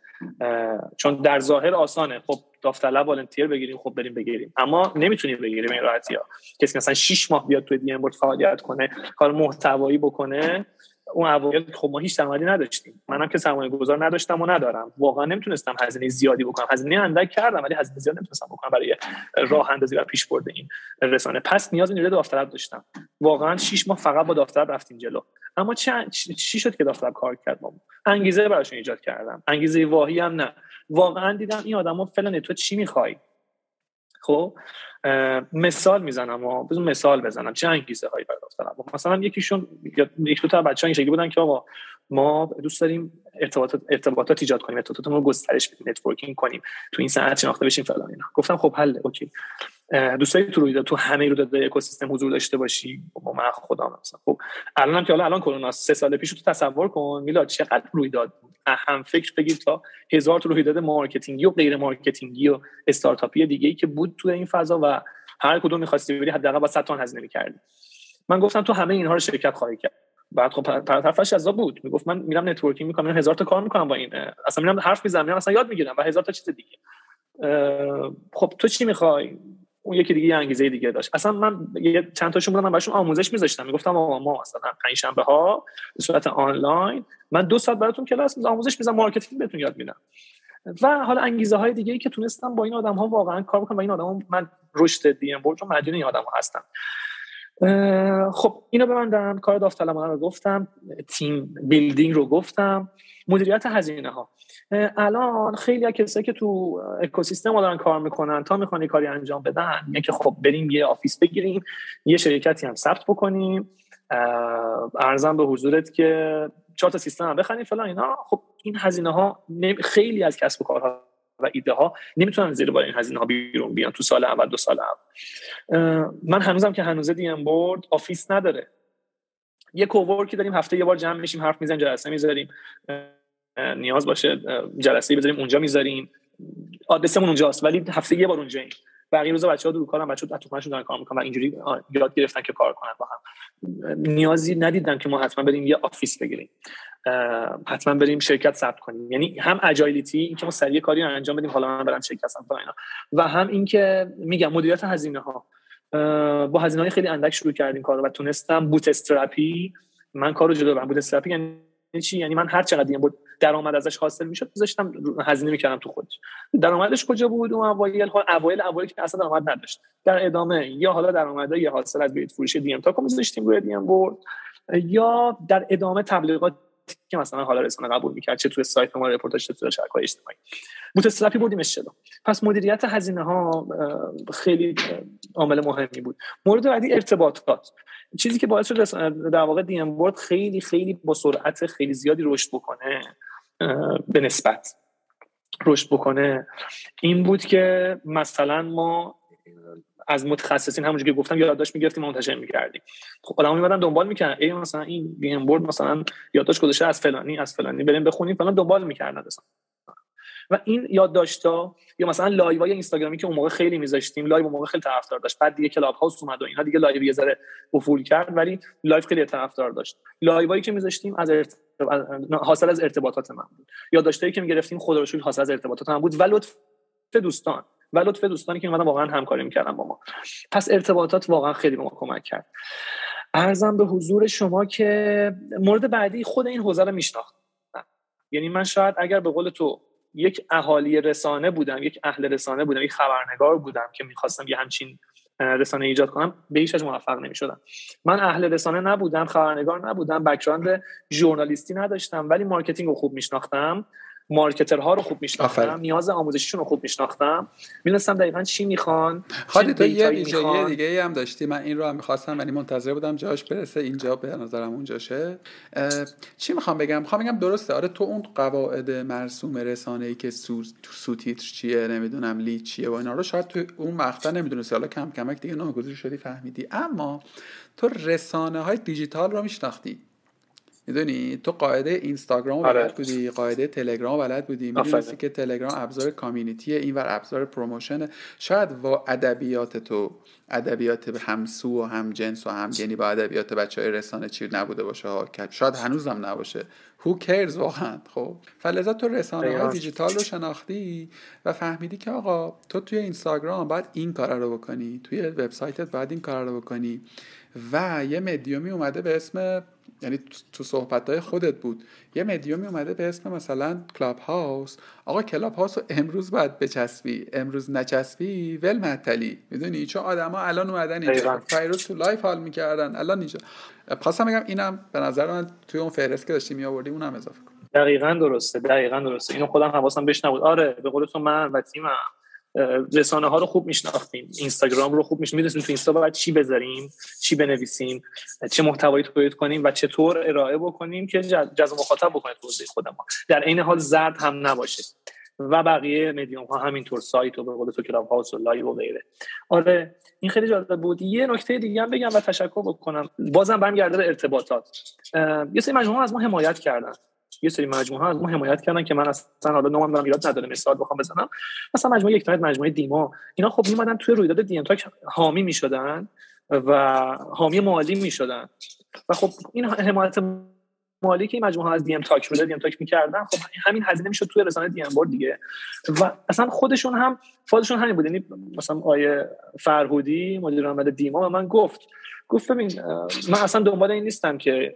چون در ظاهر آسانه. خب داوطلب والنتیر بگیریم خب بریم بگیریم. اما نمی‌تونیم بگیریم این راحتی ها. کسی مثلا 6 ماه بیاد توی دی ام بورد فعالیت کنه کار محتوایی بکنه اون اوایل خب ما هیچ درآمدی نداشتیم. منم که سرمایه گذار نداشتم و ندارم. واقعا نمی‌تونستم هزینه زیادی بکنم. هزینه اندک کردم ولی هزینه زیاد نمی‌تونستم بکنم برای راه اندازی و پیش برده این رسانه. پس نیاز نیروی داوطلب داشتم. واقعا 6 ماه فقط با داوطلب رفتیم جلو. اما چه چی شد که داوطلب کار کرد؟ ما انگیزه براشون ایجاد کردم. انگیزه واهی هم نه. واقعا دیدم این آدما فلان تو چی می‌خوای؟ خب؟ مثال می‌زنم و بزن مثال بزنم چه انگیزه هایی برای داوطلب مثلا یکیشون یک دو تا بچه این شکلی بودن که آقا ما دوست داریم ارتباطات ارتباطات ایجاد کنیم ارتباطاتمون رو گسترش بدیم networking کنیم تو این صنعت شناخته بشیم فلان اینا. گفتم خب حل OK. دوست داری تو رویداد تو همه رویداد اکوسیستم حضور داشته باشی. با من خدا مثلا خب الانم که حالا الان کرونا سه سال پیش تو تصور کن. میلاد چقدر رویداد بود؟ اهم فکر بگیر تا هزار تا رویداد marketing ی و غیر marketing ی و استارتاپی دیگه ای که بود تو این فضا و هر کدوم می‌خواستی بری حداقل با 100 تومن هزینه می‌کردی. من گفتم تو همه اینها رو شرکت خواهی کرد. بعد خب طرفش از بود. می‌گفت من میرم networking می‌کنم میرم هزار تا کار می‌کنم با این اصلا میرم حرف می‌زنم میرم اصلا یاد می‌گیرم و هزار تا چیز دیگه. خب تو چی می‌خوای؟ اون یکی دیگه انگیزه دیگه داشت. اصلا من یه چند تاشون بودم من براشون آموزش میذاشتم. می‌گفتم آقا ما مثلا پنج شنبه ها به صورت آنلاین من دو ساعت براتون کلاس می‌ذارم آموزش می‌ذارم مارکتینگ بهتون یاد میدم. و حالا انگیزه های دیگه ای که تونستم با این آدم ها واقعا کار بکنم و این آدم ها من رشد دی ام چون مدیون این آدم ها هستم خب اینو ببندم کار داوطلبانه رو گفتم team building رو گفتم مدیریت هزینه ها الان خیلی کسایی که تو اکوسیستم دارن کار می‌کنن تا می‌خوان کاری انجام بدن یعنی که خب بریم یه office بگیریم یه شرکتی هم ثبت بکنیم. عرضم به حضورت که چهار تا سیستم هم بخریم فلان اینا. خب این هزینه ها خیلی از کسب و کارها و ایده ها نمی‌تونن زیر بار این هزینه ها بیرون بیان تو سال اول دو سال اول. من هنوزم که هنوز دی ام بورد office نداره. یه cowork ی داریم هفته یه بار جمع میشیم حرف می‌زنیم جلسه می‌ذاریم. نیاز باشه جلسه بذاریم اونجا می‌ذاریم. آدرسمون اونجاست ولی هفته یه بار اونجاییم بقیه روزا بچه‌ها دور کارن بچه‌ها تو دارن کار می‌کنن و اینجوری یاد گرفتن که کار کنن با هم. نیازی ندیدم که ما حتما بریم یه office بگیریم. حتما بریم شرکت ثبت کنیم. یعنی هم agility این که ما سریع کاری رو انجام بدیم حالا من برم شرکت ثبت کنم و هم اینکه میگم مدیریت هزینه ها با هزینه های خیلی اندک شروع کردیم کارو و تونستم bootstrap ی من کارو جلو ببرم. bootstrap ی یعنی چی؟ یعنی من هر چقدر بود درآمد ازش حاصل می‌شد میذاشتم هزینه می‌کردم تو خودش. درآمدش کجا بود؟ اون اوایل ها اوایل اوایل که اصلا درآمد نداشت. در ادامه یا حالا درآمد یه حاصل از بیت فروش دی ام تا میذاشتیم روی دی ام بورد یا در ادامه تبلیغات که مثلا حالا رسانه قبول می‌کرد چه توی سایت ما رپورتاژ چه توی شبکه‌های اجتماعی. boot بردیمش جلو. پس مدیریت هزینه ها خیلی عامل مهمی بود. مورد بعدی ارتباطات. چیزی که باعث شد در واقع دی ام خیلی خیلی با سرعت خیلی زیادی رشد بکنه به نسبت رشد بکنه این بود که مثلا ما از متخصصین همونجوری که گفتم یادداشت می‌گرفتیم منتشر می‌کردیم. خب آدم‌ها میمدن دنبال می‌کردن ای مثلا این بی ام بورد مثلا یادداشت گذاشته از فلانی از فلانی بریم بخونیم فلان دنبال می‌کردن مثلا. و این یادداشتا یا مثلا live های اینستاگرامی که اون موقع خیلی میذاشتیم live اون موقع خیلی طرفدار داشت. بعد دیگه کلاب هاوس اومد و اینا دیگه live یه ذره افول کرد ولی live خیلی طرفدار داشت. live ایی که میذاشتیم از حاصل از ارتباطات من بود. یادداشتایی که می‌گرفتیم خدا رو حاصل از ارتباطات من بود. و لطف دوستان. و لطف دوستانی که اومدن واقعا همکاری می‌کردن با ما. پس ارتباطات واقعا خیلی به ما کمک کرد. عرضم به حضور شما که مورد بعدی خود این حوزه رو میشناختم. یعنی من شاید اگر به قول تو یک اهالی رسانه بودم یک اهل رسانه بودم یک خبرنگار بودم که می‌خواستم یه همچین رسانه ایجاد کنم به هیچ وجه موفق نمی‌شدم. من اهل رسانه نبودم خبرنگار نبودم background ژورنالیستی نداشتم ولی marketing رو خوب میشناختم. marketer ها رو خوب میشناختم نیاز آموزشیشون رو خوب میشناختم. می‌دونستم دقیقا چی می‌خوان خالی تو یه ویژگی دیگه ای هم داشتی. من این رو هم می‌خواستم ولی منتظر بودم جاش برسه. اینجا به نظرم اونجاشه چی می‌خوام بگم؟ می‌خوام بگم درسته. آره تو اون قواعد مرسوم رسانه ای که سو, سوتیتر چیه نمی‌دونم لید چیه و اینا رو شاید تو اون مقطع نمی‌دونستی. حالا کم کمک دیگه ناگزیر شدی فهمیدی. اما تو رسانه های دیجیتال رو میشناختی. می‌دونی؟ تو قاعده اینستاگرام آره. بلد بودی قاعده تلگرام بلد بودی. می‌دونستی که تلگرام ابزار community اینور ابزار promotion شاید با ادبیات تو ادبیات همسو و هم جنس و همگنی با ادبیات بچه های رسانه چی نبوده باشه ها؟ شاید هنوزم نباشه. Who cares واقعا؟ خب. فلذا تو رسانه های دیجیتال رو شناختی و فهمیدی که آقا تو توی اینستاگرام باید این کار رو بکنی. توی وبسایتت باید این کار رو بکنی. و یه مدیومی اومده به اسم یعنی تو صحبت های خودت بود. یه مدیومی اومده به اسم مثلا کلاب هاوس آقا کلاب هاوس رو امروز باید بچسبی. امروز نچسبی ول معطلی. می‌دونی؟ چون آدما الان اومدن اینجا. دیروز تو live حال می‌کردن. الان اینجا. خواستم بگم اینم به نظر من توی اون فهرست که داشتی میآوردیم اونم اضافه کن. دقیقا درسته دقیقا درسته. اینو خودم حواسم بهش نبود. آره به قول تو من و تیمم. رسانه ها رو خوب میشناختیم اینستاگرام رو خوب میشناختیم. تو اینستا باید چی بذاریم چی بنویسیم چه محتوایی تولید کنیم و چطور ارائه بکنیم که جذب مخاطب بکنه توضیح خودمون. در عین حال زرد هم نباشه و بقیه مدیوم ها همینطور سایت و به قول تو کلاب هاوس و live و غیره. آره این خیلی جالب بود. یه نکته دیگه هم بگم و تشکر بکنم. بازم برمیگرده به ارتباطات. یه سری مجموعه از ما حمایت کردن. یه سری مجموعه از ما حمایت کردن که من اصلا حالا نامم دارم ایراد نداره مثال بخوام بزنم. مثلا مجموعه یک مجموعه دیما. اینا خب میومدن توی رویداد دی حامی می‌شدن و حامی مالی می‌شدن. و خب این حمایت مالی که این مجموعه از دی ام تاک رو دی ام تاک می‌کردن خب همین هزینه می‌شد توی رسانه دی ام بورد دیگه. و اصلا خودشون هم فازشون همین بود. یعنی مثلا آقای فرهودی مدیر عامل دیما به من گفت. گفت ببین من اصلا دنبال این نیستم که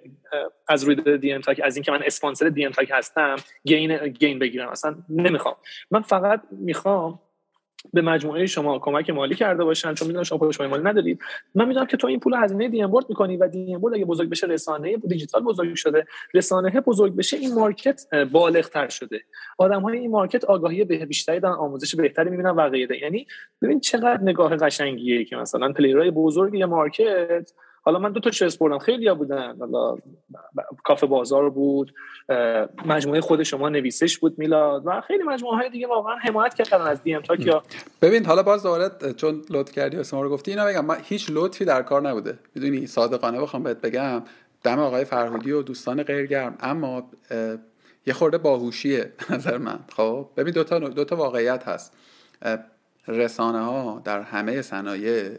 از روی دی ام تاک از اینکه من اسپانسر دی ام تاک هستم gain gain بگیرم. اصلا نمی‌خوام. من فقط می‌خوام به مجموعه شما کمک مالی کرده باشن چون می‌دونم شما پول مالی ندارید. من می‌دونم که تو این پول هزینه دی بورد می‌کنی و دی بورد اگه بزرگ بشه رسانه دیجیتال بزرگ شده. رسانه بزرگ بشه این market بالغ تر شده. آدم های این market آگاهی به بیشتری دارن آموزش بهتری می‌بینن و غیره یعنی ببین چقدر نگاه قشنگیه که مثلا player ای بزرگ یه market حالا من دو تاش اسم بردم خیلی بودن. حالا کافه بازار بود مجموعه خود شما نویسش بود میلاد و خیلی مجموعه های دیگه واقعا حمایت کردن از دی ام ببین حالا باز دوباره چون لطف کردی اسم رو گفتی اینا بگم من هیچ لطفی در کار نبوده. می‌دونی صادقانه بخوام بهت بگم دم آقای فرهودی و دوستان غیرگرم. اما یه خورده باهوشیه نظر من. خب؟ ببین دو تا دو تا واقعیت هست. رسانه ها در همه صنایع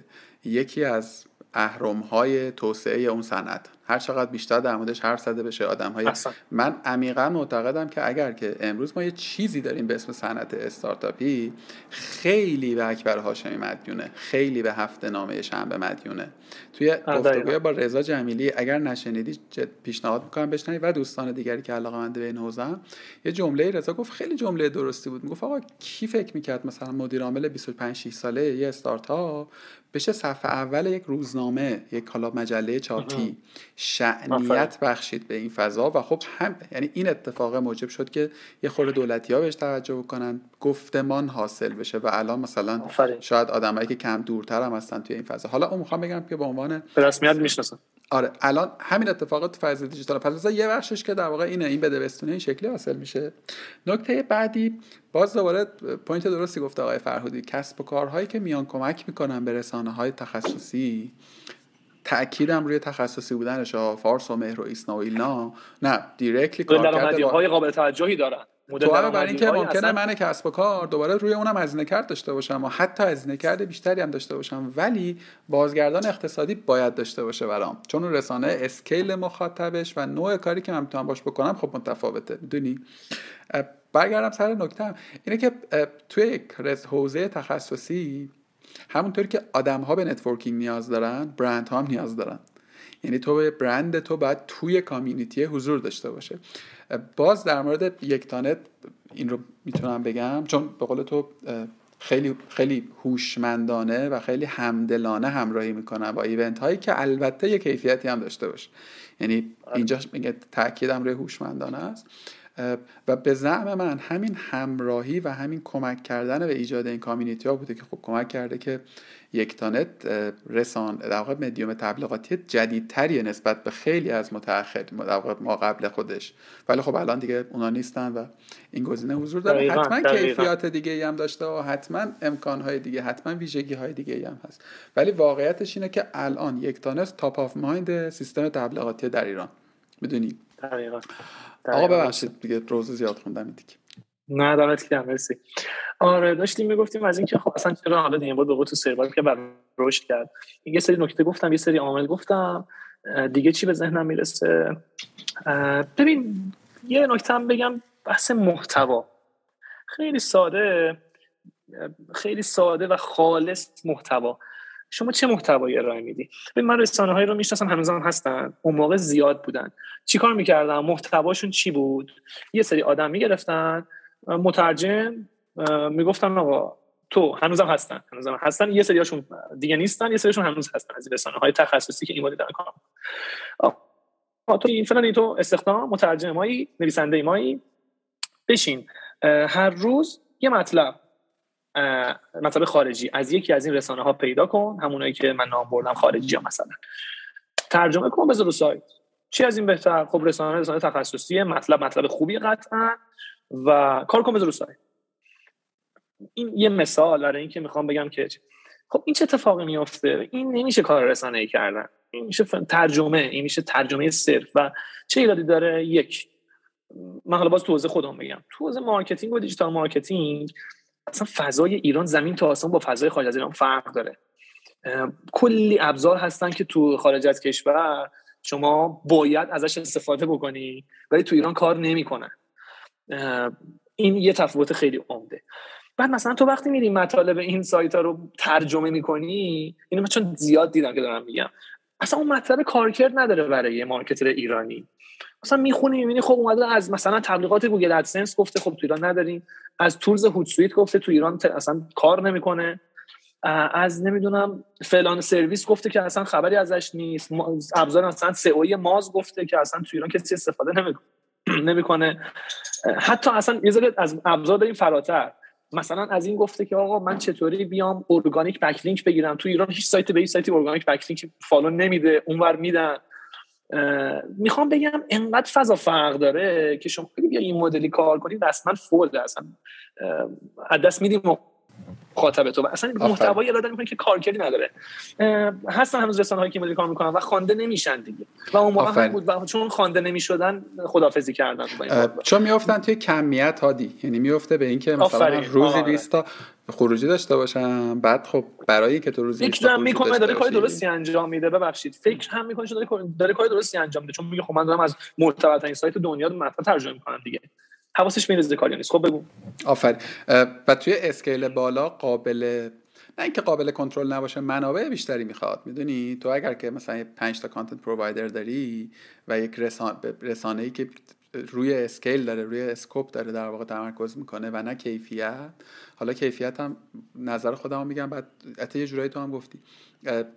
یکی از اهرم های توسعه اون صنعت. هر چقدر بیشتر در موردش حرف زده بشه آدم های من عمیقا معتقدم که اگر که امروز ما یه چیزی داریم به اسم صنعت استارتاپی خیلی به اکبر هاشمی مدیونه. خیلی به هفته نامه شنبه مدیونه. توی گفتگوی با رضا جمیلی اگر نشنیدی پیشنهاد می‌کنم بشنوی و دوستان دیگری که علاقه منده به این حوزه یه جمله رضا گفت خیلی جمله درستی بود. می‌گفت آقا کی فکر می‌کرد مثلا مدیر عامل 25 6 ساله یه استارتاپ بشه صفحه اول یک روزنامه یک کالا مجله چاپی شعنیت بخشید به این فضا و خب هم یعنی این اتفاق موجب شد که یه خورده دولتی ها بهش توجه بکنن گفتمان حاصل بشه و الان مثلا شاید آدمایی که کم دورتر هم هستن توی این فضا. حالا اون می‌خوام بگم که به عنوان به رسمیت می‌شناسن آره الان همین اتفاقات فضای دیجیتال پس یه بخشش که در واقع اینه این بده بستونه این شکلی حاصل میشه. نکته بعدی باز دوباره point درستی گفته آقای فرهودی کسب و کارهایی که میان کمک می‌کنن به رسانه های تخصصی تاکیدم روی تخصصی بودنش فارس و مهر و ایسنا و ایلنا نه directly کارکرد های قابل توجهی دارن. تو برای اینکه ممکنه من کسب و کار دوباره روی اونم هزینه کرد داشته باشم و حتی هزینه کرد بیشتری هم داشته باشم ولی بازگردان اقتصادی باید داشته باشه برام. چون اون رسانه scale مخاطبش و نوع کاری که من می‌تونم باش بکنم خب متفاوته می‌دونی؟ برگردم سر نکتم اینه که توی یک حوزه تخصصی همونطوری که آدم ها به networking نیاز دارن برند ها هم نیاز دارن. یعنی تو به برند تو باید توی کامیونیتی حضور داشته باشه. باز در مورد یک تانت این رو می‌تونم بگم چون به قول تو خیلی خیلی هوشمندانه و خیلی همدلانه همراهی می‌کنن با ایونت هایی که البته یه کیفیتی هم داشته باشه یعنی اینجا میگه تاکیدم روی هوشمندانه است. و به زعم من همین همراهی و همین کمک کردن به ایجاد این کامیونیتی ها بوده که خب کمک کرده که یکتانت رسان در واقع مدیوم تبلیغاتی جدیدتریه نسبت به خیلی از متأخر ما قبل خودش. ولی خب الان دیگه اونا نیستن و این گزینه حضور داره. حتما کیفیات دیگه ای هم داشته و حتما امکانهای دیگه حتما ویژگی های دیگه ای هم هست. ولی واقعیتش اینه که الان یکتانت top of mind سیستم تبلیغاتی در ایران. می‌دونی. آقا ببخشید. دیگه روز زیاد خوندم دیگه نه دمت گرم مرسی. آره داشتیم می‌گفتیم از اینکه خب اصلا چرا حالا دیگه بود به تو سروایو که بر رشد کرد. یه سری نکته گفتم یه سری عامل گفتم. دیگه چی به ذهنم می‌رسه؟ ببین یه نکته هم بگم بحث محتوا. خیلی ساده خیلی ساده و خالص محتوا. شما چه محتوایی ارائه میدی؟ ببین من رسانه هایی رو می‌شناسم هنوزم هستن. اون موقع زیاد بودن. چیکار می‌کردم محتواشون چی بود؟ یه سری آدم می‌گرفتن. مترجم می‌گفتن آقا تو هنوزم هستن هنوزم هستن. یه سریاشون دیگه نیستن یه سریاشون هنوز هستن از رسانه های تخصصی که این مدل دارن تو این فلان تو استخدام مترجم مایی نویسنده مایی بشین. هر روز یه مطلب مطلب خارجی. از یکی از این رسانه ها پیدا کن همونایی که من نام بردم خارجی ها مثلا. ترجمه کن بذار رو سایت. چی از این بهتر؟ خب رسانه رسانه تخصصی مطلب مطلب خوبی قطعا. و کار کن بذار رو سایت. این یه مثال برای اینکه می‌خوام بگم که خب این چه اتفاقی میفته این نمیشه کار رسانه ای کردن. این میشه ترجمه. این میشه ترجمه صرف. و چه ایرادی داره؟ یک. من حالا باز تو حوزه خودم بگم. تو حوزه marketing و digital marketing اصلا فضای ایران زمین تا آسمان با فضای خارج از ایران فرق داره. کلی ابزار هستن که تو خارج از کشور شما باید ازش استفاده بکنی ولی تو ایران کار نمی‌کنن. این یه تفاوت خیلی عمده. بعد مثلا تو وقتی میری مطالب این سایت ها رو ترجمه می‌کنی اینو من چون زیاد دیدم که دارم میگم. اصلا اون مطلب کارکرد نداره برای یه marketer ایرانی. مثلا می‌خونی می‌بینی خب اومده از مثلا تبلیغات Google AdSense گفته خب تو ایران نداریم. از tools Hootsuite گفته تو ایران اصلا کار نمی‌کنه. از نمی‌دونم فلان سرویس گفته که اصلا خبری ازش نیست. ابزار مثلا SEOmoz گفته که اصلا تو ایران کسی استفاده نمی‌کنه. حتی اصلا یه از ابزار داریم فراتر. مثلا از این گفته که آقا من چطوری بیام organic backlink بگیرم؟ تو ایران هیچ سایت به هیچ سایتی organic backlink follow نمیده اونور میدن. می‌خوام بگم انقدر فضا فرق داره که شما بیا این مدلی کار کنید من فولد اصلا از دست میدیم مخاطب تو. اصلا محتوایی ارائه می‌کنه که کارکردی نداره. هستن هنوز رسانه هایی که مدلی کار می‌کنن و خوانده نمیشن دیگه. و اون موقع هم بود و چون خوانده نمی‌شدن خدافظی کردن چون میافتن توی کمیت هادی. یعنی میفته به اینکه مثلا روزی 20 تا خروجی داشته باشم بعد خب برای که تو روزی فکر هم می‌کنه داره کار درستی انجام میده ببخشید. فکر هم می‌کنه داره داره کار درستی انجام میده. چون میگه خب من دارم از معتبرترین سایت دنیا مطلب ترجمه می‌کنم دیگه. حواسش میرزه کاری نیست. خب بگو. آفرین و توی scale بالا قابل نه اینکه قابل کنترل نباشه منابع بیشتری می‌خواد. می‌دونی؟ تو اگر که مثلا 5 تا content provider داری و یک رسان... رسانه ای که روی scale داره روی scope داره در واقع تمرکز می‌کنه و نه کیفیت حالا کیفیت هم نظر خودم میگم بعد حتی یه جورایی تو هم گفتی.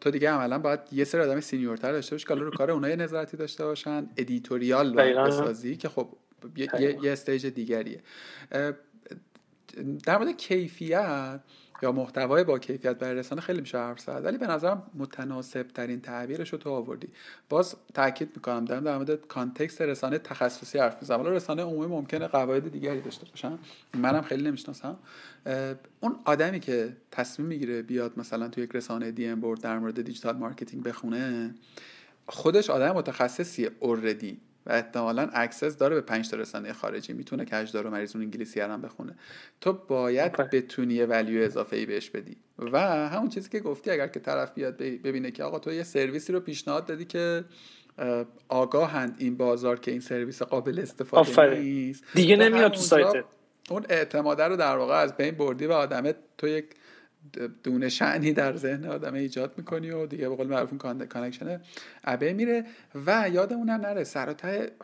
تو دیگه عملا باید یه سری آدم senior تر داشته باشی که رو کار اونها نظارتی داشته باشن editorial بسازی که خب یه, یه stage دیگریه. در مورد کیفیت یا محتوای با کیفیت برای رسانه خیلی میشه حرف زد ولی به نظرم متناسب ترین تعبیرش رو تو آوردی. باز تاکید می‌کنم دارم در مورد context رسانه تخصصی حرف می‌زنم. حالا رسانه عمومی ممکنه قواعد دیگری داشته باشن. منم خیلی نمی‌شناسم. اون آدمی که تصمیم می‌گیره بیاد مثلا تو یک رسانه DMBoard در مورد digital marketing بخونه خودش آدم متخصصی already و احتمالا access داره به پنج تا رسانه خارجی. می‌تونه کجدار و مریض اون انگلیسی هم بخونه. تو باید بتونی یه value اضافه ای بهش بدی. و همون چیزی که گفتی اگر که طرف بیاد ببینه که آقا تو یه سرویسی رو پیشنهاد دادی که آگاهند این بازار که این سرویس قابل استفاده نیست. دیگه نمیاد تو سایت. اون اعتماده رو در واقع از بین بردی و آدمه تو یک دونه شأنی در ذهن آدم ایجاد می‌کنی و دیگه به قول معروف connection ابه میره و یادمون نره سر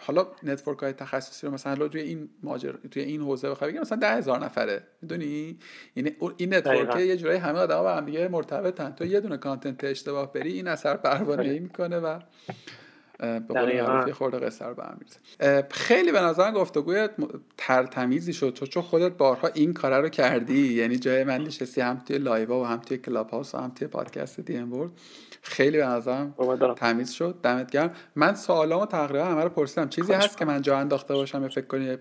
حالا network های تخصصی رو مثلا توی این ماجر توی این حوزه بخوای بگیم مثلا ده هزار نفره می‌دونی؟ یعنی این network یه جورایی همه آدم با هم دیگه مرتبطن. تو یه دونه content اشتباه بری این اثر پروانه‌ای می‌کنه و به قول معروف خورده قصه رو خیلی به نظر گفتگوی ترتمیزی شد تو چون خودت بارها این کاره رو کردی. یعنی جای من نشستی هم توی live ا و هم توی Clubhouse و هم توی پادکست DM خیلی به نظرم تمیز شد. دمت گرم. من سوالامو تقریبا همه رو پرسیدم. چیزی هست که من جا انداخته باشم یا فکر کنی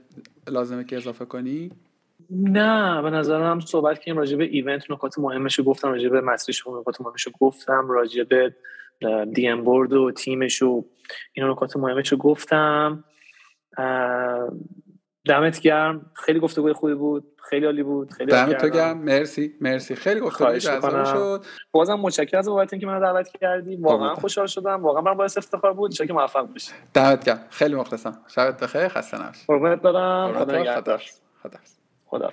لازمه که اضافه کنی؟ نه به نظرم صحبت کنیم راجع به ایونت نکات مهمش گفتم راجع به مسیرش نکات مهمش گفتم راجع به دی ام بورد و تیمش و این نکات مهمش رو گفتم. دمت گرم. خیلی گفتگوی خوبی بود. خیلی عالی بود. خیلی دمت تو گرم. مرسی. مرسی. خیلی گفتگوی جذاب شد. بازم متشکرم از بابت اینکه منو دعوت کردی. واقعا خوشحال شدم. واقعا من باعث افتخار بود. ان که موفق باشی. دمت گرم. خیلی مخلصم. شبت بخیر. خسته نباشی. قربونت برم. خدا نگهدار. خدا خدا